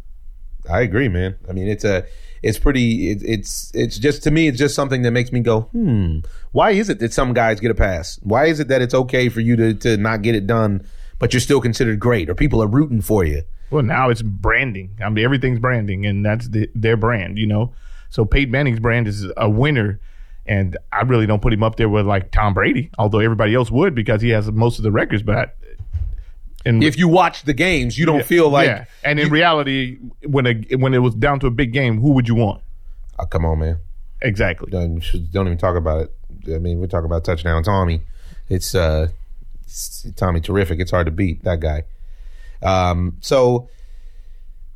I agree, man. I mean, it's a, it's pretty. It, it's, it's just to me, it's just something that makes me go, hmm. Why is it that some guys get a pass? Why is it that it's okay for you to to not get it done, but you're still considered great, or people are rooting for you? Well, now it's branding. I mean, everything's branding, and that's the, their brand, you know. So Peyton Manning's brand is a winner, and I really don't put him up there with like Tom Brady, although everybody else would because he has most of the records. But I, and If you watch the games, you don't feel like. yeah, and in reality, when a when it was down to a big game, who would you want? Oh, come on, man. Exactly. Don't, don't even talk about it. I mean, we're talking about touchdown Tommy. It's uh, it's, Tommy terrific. It's hard to beat that guy. Um, so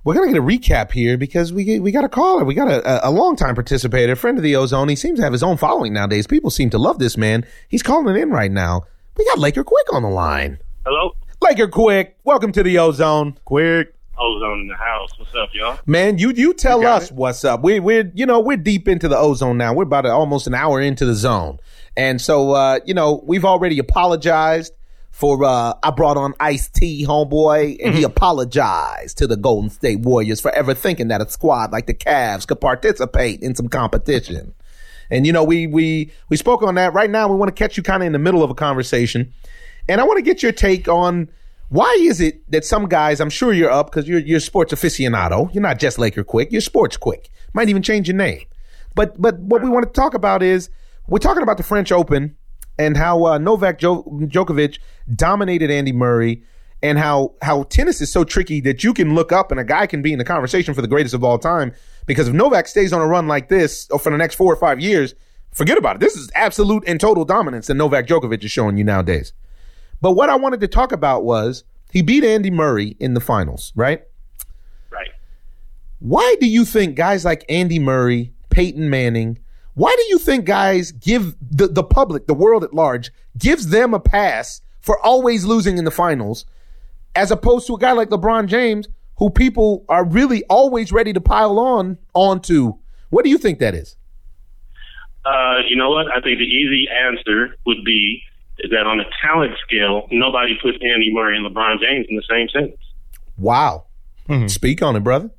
we're gonna get a recap here because we we got a caller. We got a, a, a longtime participator, a friend of the Ozone. He seems to have his own following nowadays. People seem to love this man. He's calling in right now. We got Laker Quick on the line. Hello? Laker Quick, welcome to the Ozone. Quick. Ozone in the house. What's up, y'all? Man, you you tell got us what's up. We we're you know we're deep into the ozone now. We're about a, almost an hour into the zone, and so uh, you know we've already apologized for. Uh, I brought on Ice T, homeboy, and he apologized to the Golden State Warriors for ever thinking that a squad like the Cavs could participate in some competition. And you know we we we spoke on that. Right now, we want to catch you kind of in the middle of a conversation, and I want to get your take on. Why is it that some guys, I'm sure you're up because you're you're sports aficionado. You're not just Laker quick. You're sports quick. Might even change your name. But but what we want to talk about is we're talking about the French Open and how uh, Novak jo- Djokovic dominated Andy Murray, and how how tennis is so tricky that you can look up and a guy can be in the conversation for the greatest of all time because if Novak stays on a run like this for the next four or five years, forget about it. This is absolute and total dominance that Novak Djokovic is showing you nowadays. But what I wanted to talk about was he beat Andy Murray in the finals, right? Right. Why do you think guys like Andy Murray, Peyton Manning, why do you think guys give the, the public, the world at large, gives them a pass for always losing in the finals, as opposed to a guy like LeBron James, who people are really always ready to pile on onto? What do you think that is? Uh, you know what? I think the easy answer would be is that on a talent scale, nobody puts Andy Murray and LeBron James in the same sentence. Wow. Speak on it, brother.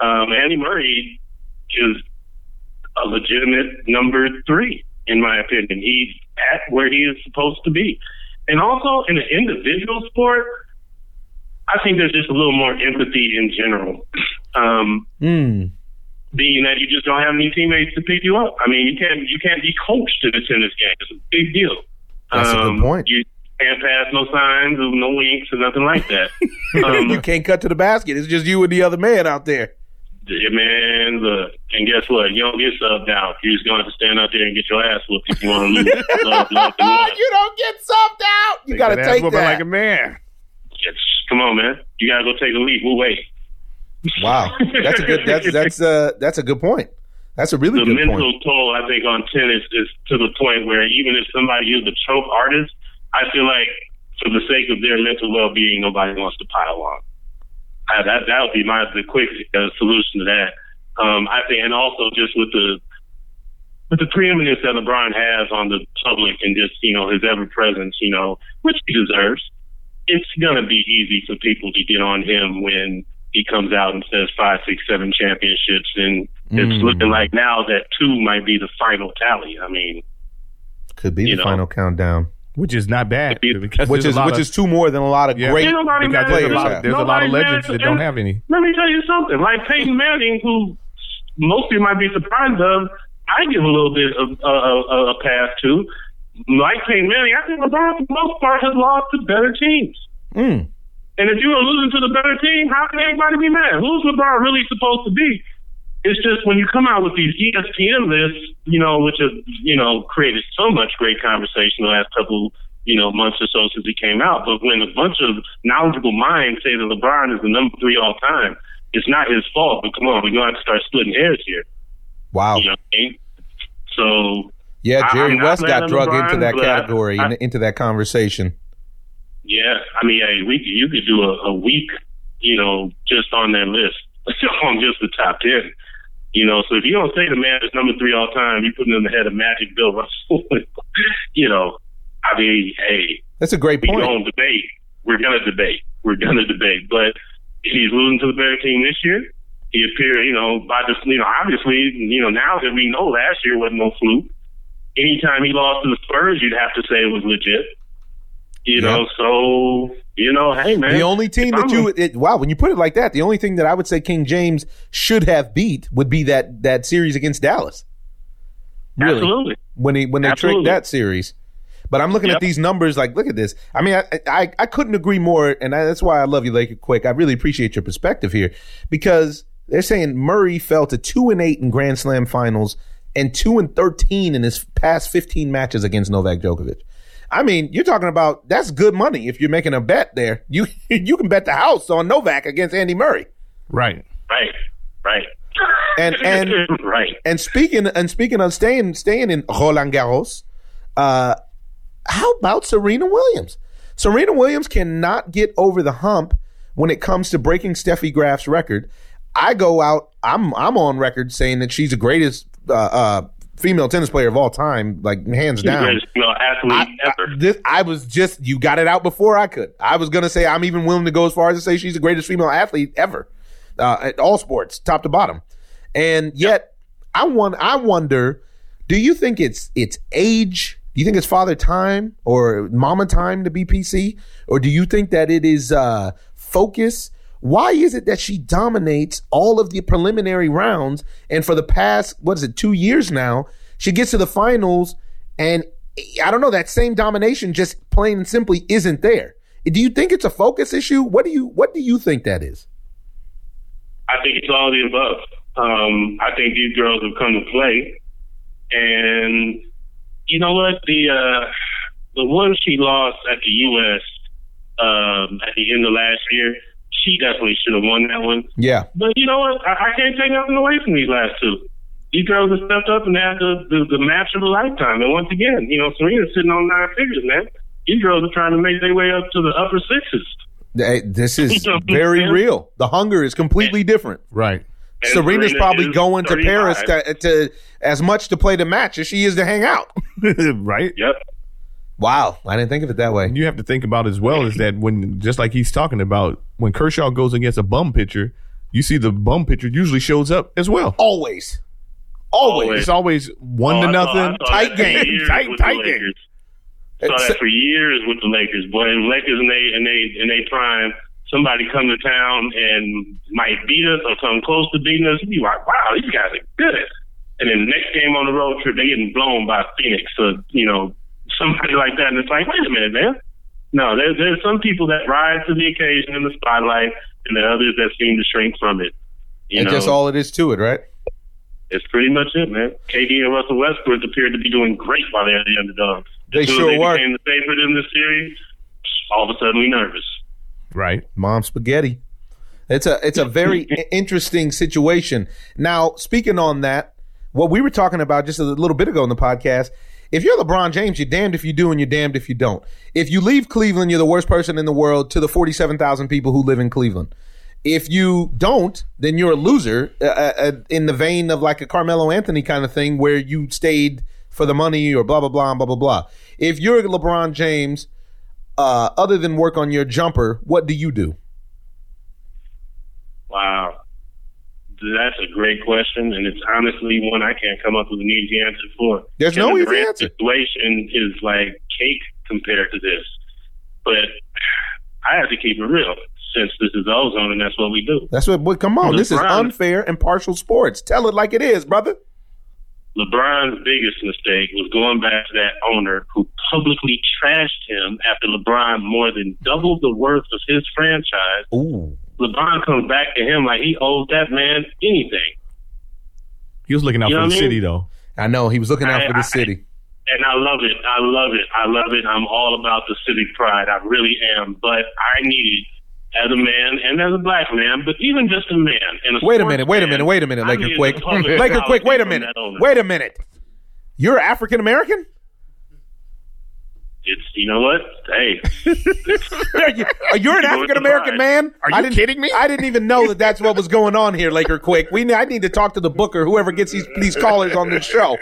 Um, Andy Murray is a legitimate number three, in my opinion. He's at where he is supposed to be. And also in an individual sport, I think there's just a little more empathy in general. Um, Mm. being that you just don't have any teammates to pick you up. I mean, you can't you can't be coached in a tennis game. It's a big deal. That's a good Um, point. You can't pass no signs, or no winks, or nothing like that. um, you can't cut to the basket. It's just you and the other man out there. Yeah, man, look, and guess what? You don't get subbed out. You're just going to have to stand out there and get your ass whooped if you want to lose. love, love, love. you don't get subbed out. You got to That ass take whooping that. like a man. Yes, Come on, man. You got to go take a leap. We'll wait. Wow, that's a good. That's that's uh that's a good point. That's a really the mental point. toll I think on tennis is to the point where even if somebody is a choke artist, I feel like for the sake of their mental well being, nobody wants to pile on. I, that that would be my the quick uh, solution to that. Um, I think, and also just with the with the preeminence that LeBron has on the public and just, you know, his ever presence, you know, which he deserves, it's going to be easy for people to get on him when he comes out and says five, six, seven championships. And it's looking like now that two might be the final tally. I mean, Could be the know. final countdown, which is not bad. It- because which is a lot which of- is two more than a lot of Yeah. great. Ain't nobody because mad there's a lot of, there's a lot of legends that don't have any. Let me tell you something. Like Peyton Manning, who most people might be surprised of, I give a little bit of uh, uh, a pass to. Like Peyton Manning, I think LeBron, for the most part, has lost to better teams. Mm. And if you are losing to the better team, how can anybody be mad? Who's LeBron really supposed to be? It's just when you come out with these ESPN lists, you know, which have, you know, created so much great conversation the last couple, you know, months or so since he came out. But when a bunch of knowledgeable minds say that LeBron is the number three all time, it's not his fault. But come on, we're going to have to start splitting hairs here. Wow. You know what I mean? So, Yeah, Jerry I'm West got drug LeBron, into that category, I- into that conversation. Yeah, I mean, hey, we you could do a, a week, you know, just on that list, on just the top ten. You know, so if you don't say the man is number three all time, you put him in the head of Magic Bill Russell. you know, I mean, hey, That's a great we point. don't debate. We're gonna debate. We're gonna debate. But he's losing to the better team this year. He appeared, you know, by this, you know, obviously, you know, now that we know last year wasn't no fluke. Anytime he lost to the Spurs, you'd have to say it was legit. You know, so you know, hey man, The only team that I'm you it, wow, when you put it like that, the only thing that I would say King James should have beat would be that that series against Dallas. Really, absolutely. when he when they Absolutely. tricked that series. But I'm looking at these numbers. Like, look at this. I mean, I I, I couldn't agree more, and I, that's why I love you, Lake Quick. I really appreciate your perspective here because they're saying Murray fell to two and eight in Grand Slam finals and two and thirteen in his past 15 matches against Novak Djokovic. I mean, you're talking about that's good money if you're making a bet there. You you can bet the house on Novak against Andy Murray. Right. Right, right, And and right. and speaking and speaking of staying staying in Roland Garros, uh, how about Serena Williams? Serena Williams cannot get over the hump when it comes to breaking Steffi Graf's record. I go out. I'm I'm on record saying that she's the greatest uh, uh, female tennis player of all time, like hands down. greatest female athlete I, I- ever. this, I was just you got it out before I could. I was gonna say I'm even willing to go as far as to say she's the greatest female athlete ever, uh, at all sports, top to bottom. And yet, I want I wonder, do you think it's it's age? Do you think it's father time or mama time to be PC, or do you think that it is uh, focus? Why is it that she dominates all of the preliminary rounds, and for the past what is it two years now, she gets to the finals, and I don't know that same domination just plain and simply isn't there. Do you think it's a focus issue? What do you what do you think that is? I think it's all the above. Um, I think these girls have come to play, and you know what? The uh, the one she lost at the U.S. Um, at the end of last year, she definitely should have won that one. Yeah, But you know what? I, I can't take nothing away from these last two. These girls have stepped up and had the, the, the match of a lifetime. And once again, you know, Serena's sitting on nine figures, man. These girls are trying to make their way up to the upper sixes. Hey, this is You know very saying? real. The hunger is completely different. Right. And Serena's Serena probably is going to Paris to, to as much to play the match as she is to hang out. right. Yep. Wow, I didn't think of it that way. You have to think about as well is that when just like he's talking about when Kershaw goes against a bum pitcher, you see the bum pitcher usually shows up as well. Always, always. It's always one Oh, to I nothing, I saw tight that game, tight with tight game. Saw It's- that for years with the Lakers, boy. And Lakers and they and they and they prime. Somebody come to town and might beat us or come close to beating us. You be like, wow, these guys are good. And then next game on the road trip, they getting blown by Phoenix or you know somebody like that. And it's like, wait a minute, man. No, there, there's some people that rise to the occasion in the spotlight, and there are others that seem to shrink from it. You and know, just all it is to it, right? it's pretty much it, man. KD and Russell Westbrook appeared to be doing great while they're the underdogs. They As soon sure they were. became the favorite in the series, all of a sudden we nervous. Right. Mom spaghetti. It's a it's a very interesting situation. Now, speaking on that, what we were talking about just a little bit ago in the podcast, if you're LeBron James, you're damned if you do and you're damned if you don't. If you leave Cleveland, you're the worst person in the world to the 47,000 people who live in Cleveland. If you don't, then you're a loser uh, uh, in the vein of like a Carmelo Anthony kind of thing where you stayed for the money or blah, blah, blah, blah, blah, blah. If you're LeBron James, uh, other than work on your jumper, what do you do? Wow. That's a great question, and it's honestly one I can't come up with an easy answer for. There's no easy Durant's answer. Situation is like cake compared to this, but I have to keep it real since this is ozone and that's what we do. That's what, what come on. This is unfair and partial sports. Tell it like it is, brother. LeBron's biggest mistake was going back to that owner who publicly trashed him after LeBron more than doubled the worth of his franchise. Ooh. LeBron comes back to him like he owes that man anything. He was looking out You for the mean? city, though. I know. He was looking out I- for the I- city. And I love it. I love it. I love it. I'm all about the civic pride. I really am. But I needed, as a man and as a black man, but even just a man. And a Wait a minute, wait a minute, wait a minute, I Laker Quick. the public Laker Quick, wait a minute. Wait a minute. You're African American? It's you know what? Hey, Are you, are you an African American man? Are I you didn't- kidding me? I didn't even know that that's what was going on here, Laker. Quick, we I need to talk to the booker, whoever gets these these callers on this show.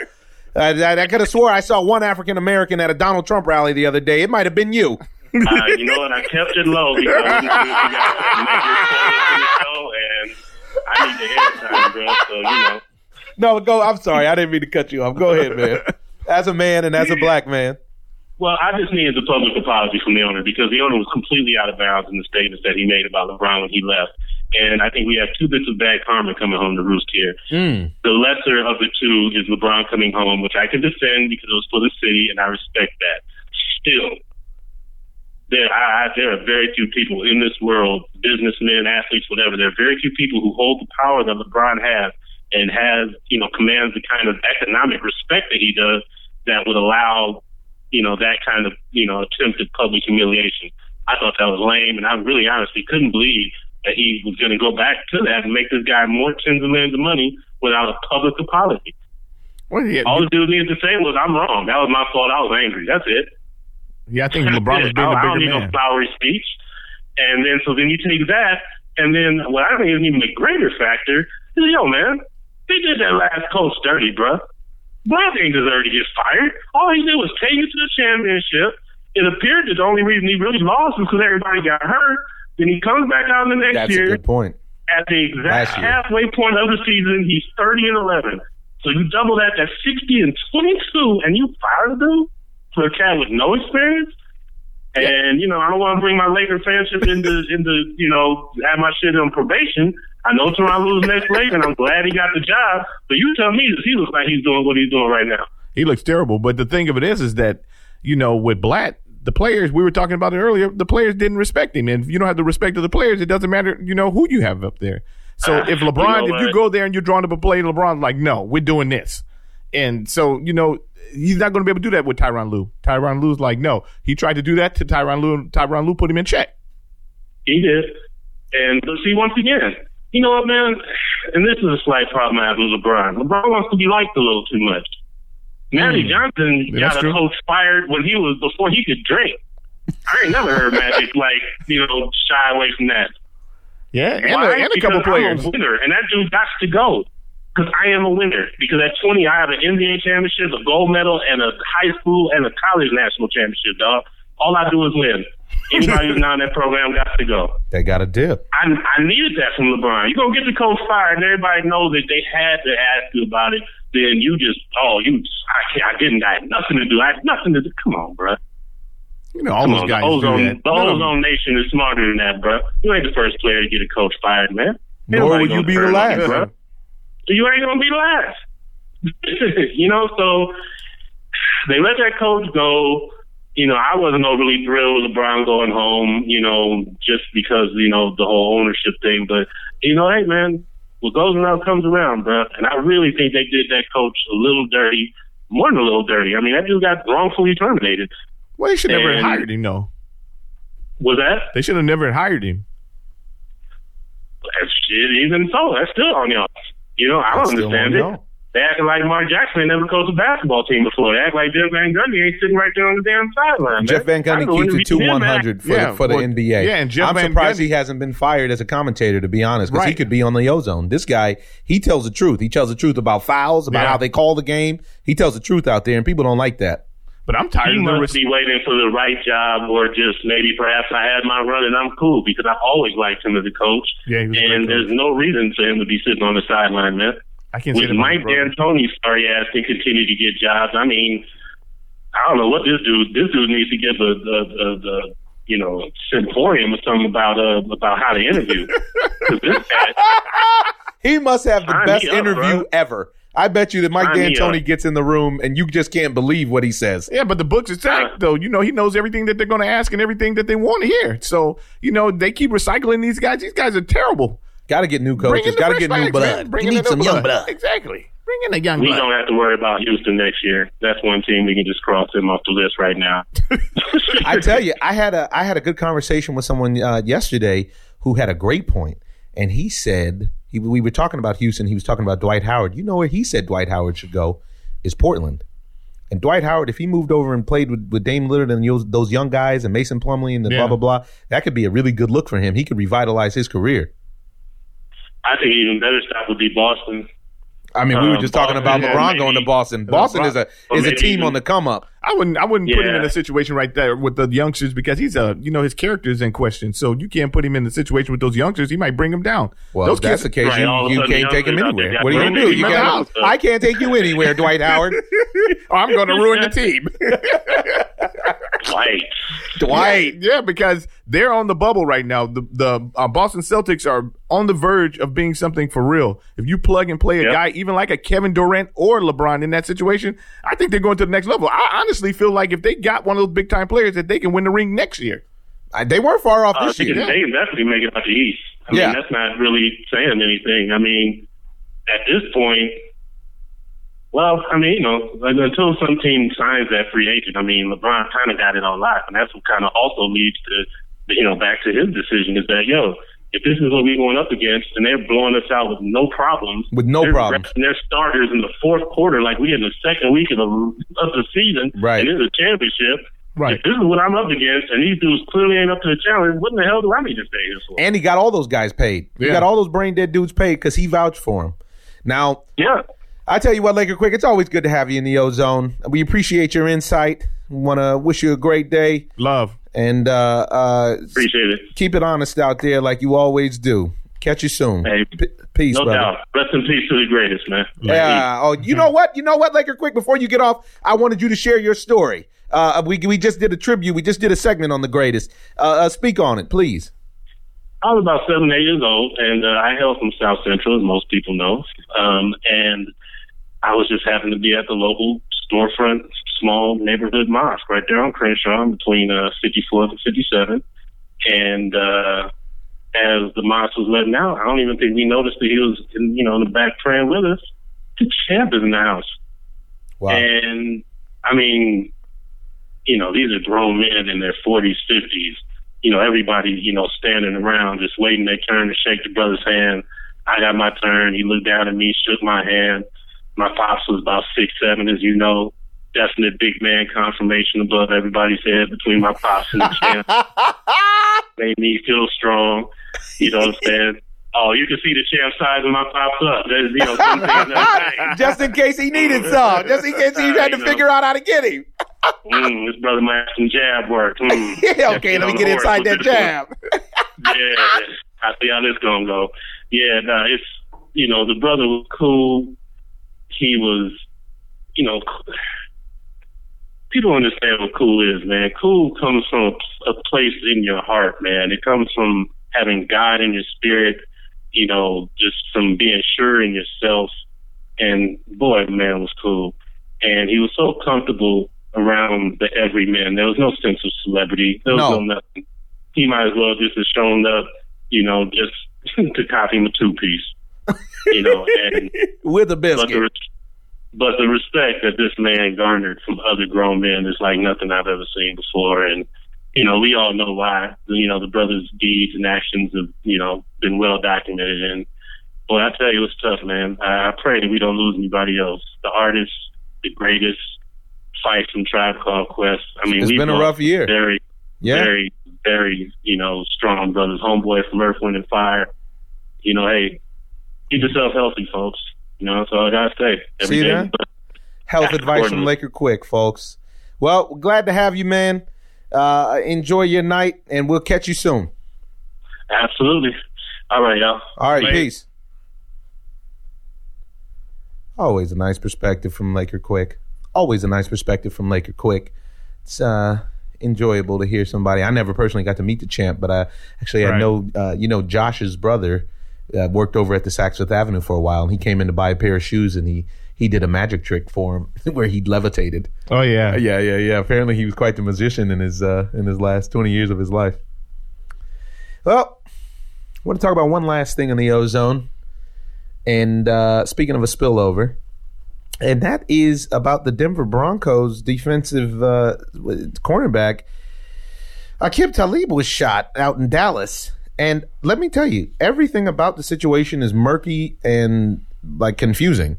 Uh, I, I could have swore I saw one African American at a Donald Trump rally the other day. It might have been you. uh, you know what? I kept it low because I knew you got a major call the show, and I need the airtime, bro. So you know. No, go. I'm sorry, I didn't mean to cut you off. Go ahead, man. As a man and as a black man, Well, I just needed the public apology from the owner because the owner was completely out of bounds in the statements that he made about LeBron when he left. And I think we have two bits of bad karma coming home to roost here. Hmm. The lesser of the two is LeBron coming home, which I can defend because it was for the city, and I respect that. Still, there, I, I, there are very few people in this world, businessmen, athletes, whatever. There are very few people who hold the power that LeBron has and has, you know, commands the kind of economic respect that he does that would allow, you know, that kind of, you know, attempted public humiliation. I thought that was lame, and I really honestly couldn't believe that he was going to go back to that and make this guy more tens of millions of money without a public apology. Well, yeah, All the dude needed to say was, "I'm wrong. That was my fault. I was angry. That's it." yeah, I think LeBron was being I, a I don't bigger need no man. flowery speech. And then, so then you take that, and then what I think is even a greater factor is, yo, man, they did that last coach dirty, bruh. Brown didn't deserve to get fired. All he did was take you to the championship. It appeared that the only reason he really lost was because everybody got hurt. Then he comes back out in the next that's a year good point. at the exact halfway point of the season, he's 30 and 11. So you double that, that's 60 and 22, and you fire the dude for a cat with no experience? And, you know, I don't want to bring my Laker fanship into, into, you know, have my shit on probation. I know Tyronn Lue's next Laker, and I'm glad he got the job. But you tell me, does he look like he's doing what he's doing right now? He looks terrible. But the thing of it is, is that you know, with Blatt, the players we were talking about it earlier, the players didn't respect him, and if you don't have the respect of the players, it doesn't matter, you know, who you have up there. So Ah, if you LeBron, know if you go there and you're drawing up a play, LeBron's like, no, we're doing this, and so you know. He's not going to be able to do that with Tyronn Lue. Tyronn Lue's like, no. He tried to do that to Tyronn Lue, and Tyronn Lue put him in check. He did. And but see, once again, you know what, man? And this is a slight problem I have with LeBron. LeBron wants to be liked a little too much. Magic hmm. Johnson Yeah, that's got a true. coach fired when he was before he could drink. I ain't never heard Magic like you know shy away from that. Yeah, and, Why? a, and a couple Because players. I'm a winner, and that dude got to go. Because I am a winner. Because at 20, I have an NBA championship, a gold medal, and a high school and a college national championship, dog. All I do is win. Anybody who's not in that program got to go. They got a dip. I, I needed that from LeBron. You're going to get the coach fired, and everybody knows that they had to ask you about it. Then you just, oh, you, I, can't, I didn't, I had nothing to do. I had nothing to do. Come on, bro. You know, all Come those on. guys the do ozone, that. the None of them- ozone nation is smarter than that, bro. You ain't the first player to get a coach fired, man. Nor Everybody will you be the last. you, bro. You ain't gonna be the last. you know, so they let that coach go. You know, I wasn't overly thrilled with LeBron going home, you know, just because, you know, the whole ownership thing. But, you know, hey, man, what goes around comes around, bro. And I really think they did that coach a little dirty, more than a little dirty. I mean, that dude got wrongfully terminated. Well, they should never have And- hired him, though. Was that? They should have never hired him. That's shit, even so, that's still on y'all. You know, I don't understand it. y'all. They acting like Mark Jackson ain't never coached a basketball team before. They act like Jeff Van Gundy ain't sitting right there on the damn sideline. Jeff Van Gundy go keeps it interview two him, one man. hundred for Yeah, the, for the NBA. yeah, and Jeff I'm Van surprised Gundy- he hasn't been fired as a commentator. To be honest, because he could be on the ozone. This guy, he tells the truth. He tells the truth about fouls, about Yeah. how they call the game. He tells the truth out there, and people don't like that. But I'm tired He of the must res- be waiting for the right job, or just maybe perhaps I had my run and I'm cool because I've always liked him as a coach. Yeah, he was a and coach. there's no reason for him to be sitting on the sideline, man. I can't With Mike his brother. D'Antoni's sorry ass can continue to get jobs. I mean, I don't know what this dude. This dude needs to give a, a, a, a you know symposium or something about uh about how to interview. 'Cause this guy, He must have the best me up, interview bro. ever. I bet you that Mike Sign D'Antoni gets in the room and you just can't believe what he says. Yeah, but the books are Uh. stacked, though. You know, he knows everything that they're going to ask and everything that they want to hear. So, you know, they keep recycling these guys. These guys are terrible. Got to get new coaches. Got to get new legs, blood. Bring You need some new young blood. Exactly. Bring in the young we blood. don't have to worry about Houston next year. That's one team we can just cross him off the list right now. I tell you, I had a I had a good conversation with someone uh, yesterday who had a great point, and he said he, we were talking about Houston. He was talking about Dwight Howard. You know where he said Dwight Howard should go is Portland. And Dwight Howard, if he moved over and played with, with Dame Lillard and those, those young guys and Mason Plumlee and the Yeah. blah blah blah, that could be a really good look for him. He could revitalize his career. I think even better stop would be Boston. I mean, we were Um, just talking about LeBron yeah, going to maybe. Boston. Boston is a is a team even- on the come up. I wouldn't. I wouldn't put him in a situation right there with the youngsters because he's a. You know, his character is in question. So you can't put him in the situation with those youngsters. He might bring them down. Well, those if that's the case, Right, all of a you, you sudden can't take him youngsters out there anywhere. What are you gonna do? You in the got, house. I can't take you anywhere, Dwight Howard. I'm going to ruin the team. Right. Dwight. Yeah, because they're on the bubble right now. The the uh, Boston Celtics are on the verge of being something for real. If you plug and play a Yep. guy, even like a Kevin Durant or LeBron in that situation, I think they're going to the next level. I honestly feel like if they got one of those big time players, that they can win the ring next year. Uh, They weren't far off Uh, this they, year. can, they can definitely make it out the East. I Yeah. mean, that's not really saying anything. I mean, at this point, well, I mean, you know, like, until some team signs that free agent, I mean, LeBron kind of got it on lock, and that's what kind of also leads to, you know, back to his decision is that, yo, if this is what we're going up against, and they're blowing us out with no problems, With no problems. resting their starters in the fourth quarter, like we in the second week of the of the season, Right. And it's a championship. Right. If this is what I'm up against, and these dudes clearly ain't up to the challenge, what in the hell do I need to stay here for? And he got all those guys paid. He got all those brain dead dudes paid because he vouched for him. Now, yeah. I tell you what, Laker Quick, it's always good to have you in the ozone. We appreciate your insight. Want to wish you a great day Love. and uh, uh, Appreciate it. keep it honest out there like you always do. Catch you soon. Hey, P- peace, no brother. doubt. Rest in peace to the greatest, man. Yeah. Oh, you know what? You know what, Laker Quick? Before you get off, I wanted you to share your story. Uh, we we just did a tribute. We just did a segment on the greatest. Uh, uh, speak on it, please. I was about seven, eight years old, and uh, I hail from South Central, as most people know. Um, and I was just happened to be at the local storefront, small neighborhood mosque right there on Crenshaw, between uh, 54th and 57. And uh, as the mosque was letting out, I don't even think we noticed that he was, in, you know, in the back praying with us. The champ is in the house. Wow. And I mean, you know, these are grown men in their 40s, 50s. You know, everybody, you know, standing around just waiting their turn to shake the brother's hand. I got my turn. He looked down at me, shook my hand. My pops was about six, seven, as you know. Definite big man confirmation above everybody's head between my pops and the champ. Made me feel strong. You know what I'm saying? Oh, you can see the champ size of my pops up. There's, you know, something another thing. just in case he needed some. Just in case he had to know. figure out how to get him. Mm, this brother might have some jab work. Mm. Yeah, okay, let me get inside that jab. yeah, I see how this gonna go. Yeah, no, it's you know the brother was cool. He was, you know, people understand what cool is, man. Cool comes from a, a place in your heart, man. It comes from having God in your spirit. You know, just from being sure in yourself. And boy, man was cool, and he was so comfortable around the everyman. There was no sense of celebrity. There was No. no nothing. He might as well just have shown up, you know, just to copy him a two piece. You know, and With a but the, biscuit. but the respect that this man garnered from other grown men is like nothing I've ever seen before. And, you know, we all know why. You know, the brother's deeds and actions have, you know, been well documented. And, Boy, I tell you, it's tough, man. I, I pray that we don't lose anybody else. The artist, the greatest, Phife from Tribe Called Quest. I mean, It's we've been a rough year. Very, Yeah. very, very, you know, strong brothers. Homeboy from Earth, Wind, and Fire. You know, hey, keep yourself healthy, folks. You know, that's all I gotta say. Every See day that? is blessed. Health advice from. Laker Quick, folks. Well, glad to have you, man. Uh, enjoy your night, and we'll catch you soon. Absolutely. All right, y'all. All right, Later. peace. Always a nice perspective from Laker Quick. Always a nice perspective from Laker Quick. It's uh, enjoyable to hear somebody. I never personally got to meet the champ, but I actually I know uh, you know Josh's brother uh, worked over at the Saks Fifth Avenue for a while, and he came in to buy a pair of shoes, and he he did a magic trick for him where he levitated. Oh yeah. Yeah, yeah, yeah. Apparently, he was quite the musician in his uh, in his last twenty years of his life. Well, I want to talk about one last thing in the ozone, and uh, speaking of a spillover, and that is about the Denver Broncos defensive uh, cornerback. Aqib Talib was shot out in Dallas, and let me tell you, everything about the situation is murky and like confusing.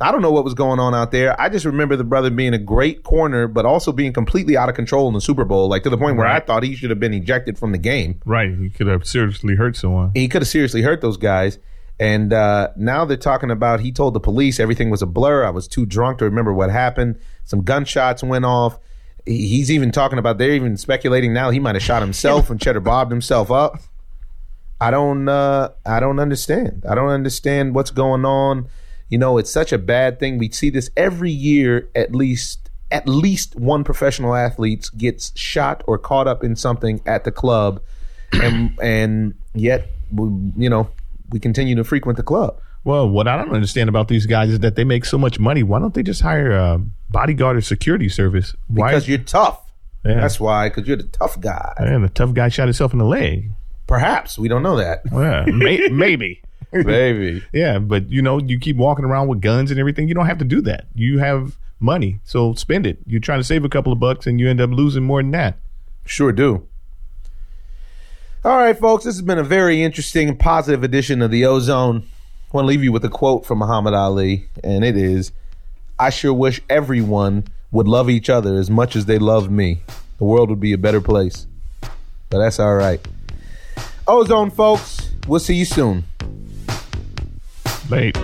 I don't know what was going on out there. I just remember the brother being a great corner, but also being completely out of control in the Super Bowl, like to the point where I thought he should have been ejected from the game. Right. He could have seriously hurt someone. He could have seriously hurt those guys. And uh, now they're talking about he told the police everything was a blur. I was too drunk to remember what happened. Some gunshots went off. He's even talking about they're even speculating now he might have shot himself and cheddar bobbed himself up. I don't uh, I don't understand. I don't understand what's going on. You know, it's such a bad thing. We see this every year at least at least one professional athlete gets shot or caught up in something at the club and and yet we- you know, we continue to frequent the club. Well, what I don't understand about these guys is that they make so much money. Why don't they just hire a bodyguard or security service? Why? Because you're tough. Yeah. That's why, because you're the tough guy. And the tough guy shot himself in the leg. Perhaps we don't know that, Yeah, may, maybe. baby. Yeah, but you know, you keep walking around with guns and everything. You don't have to do that. You have money, so spend it. You're trying to save a couple of bucks, and you end up losing more than that. Sure do. All right, folks, this has been a very interesting and positive edition of the Ozone. I want to leave you with a quote from Muhammad Ali, and it is I sure wish everyone would love each other as much as they love me. The world would be a better place. But that's all right. Ozone, folks, we'll see you soon. Late.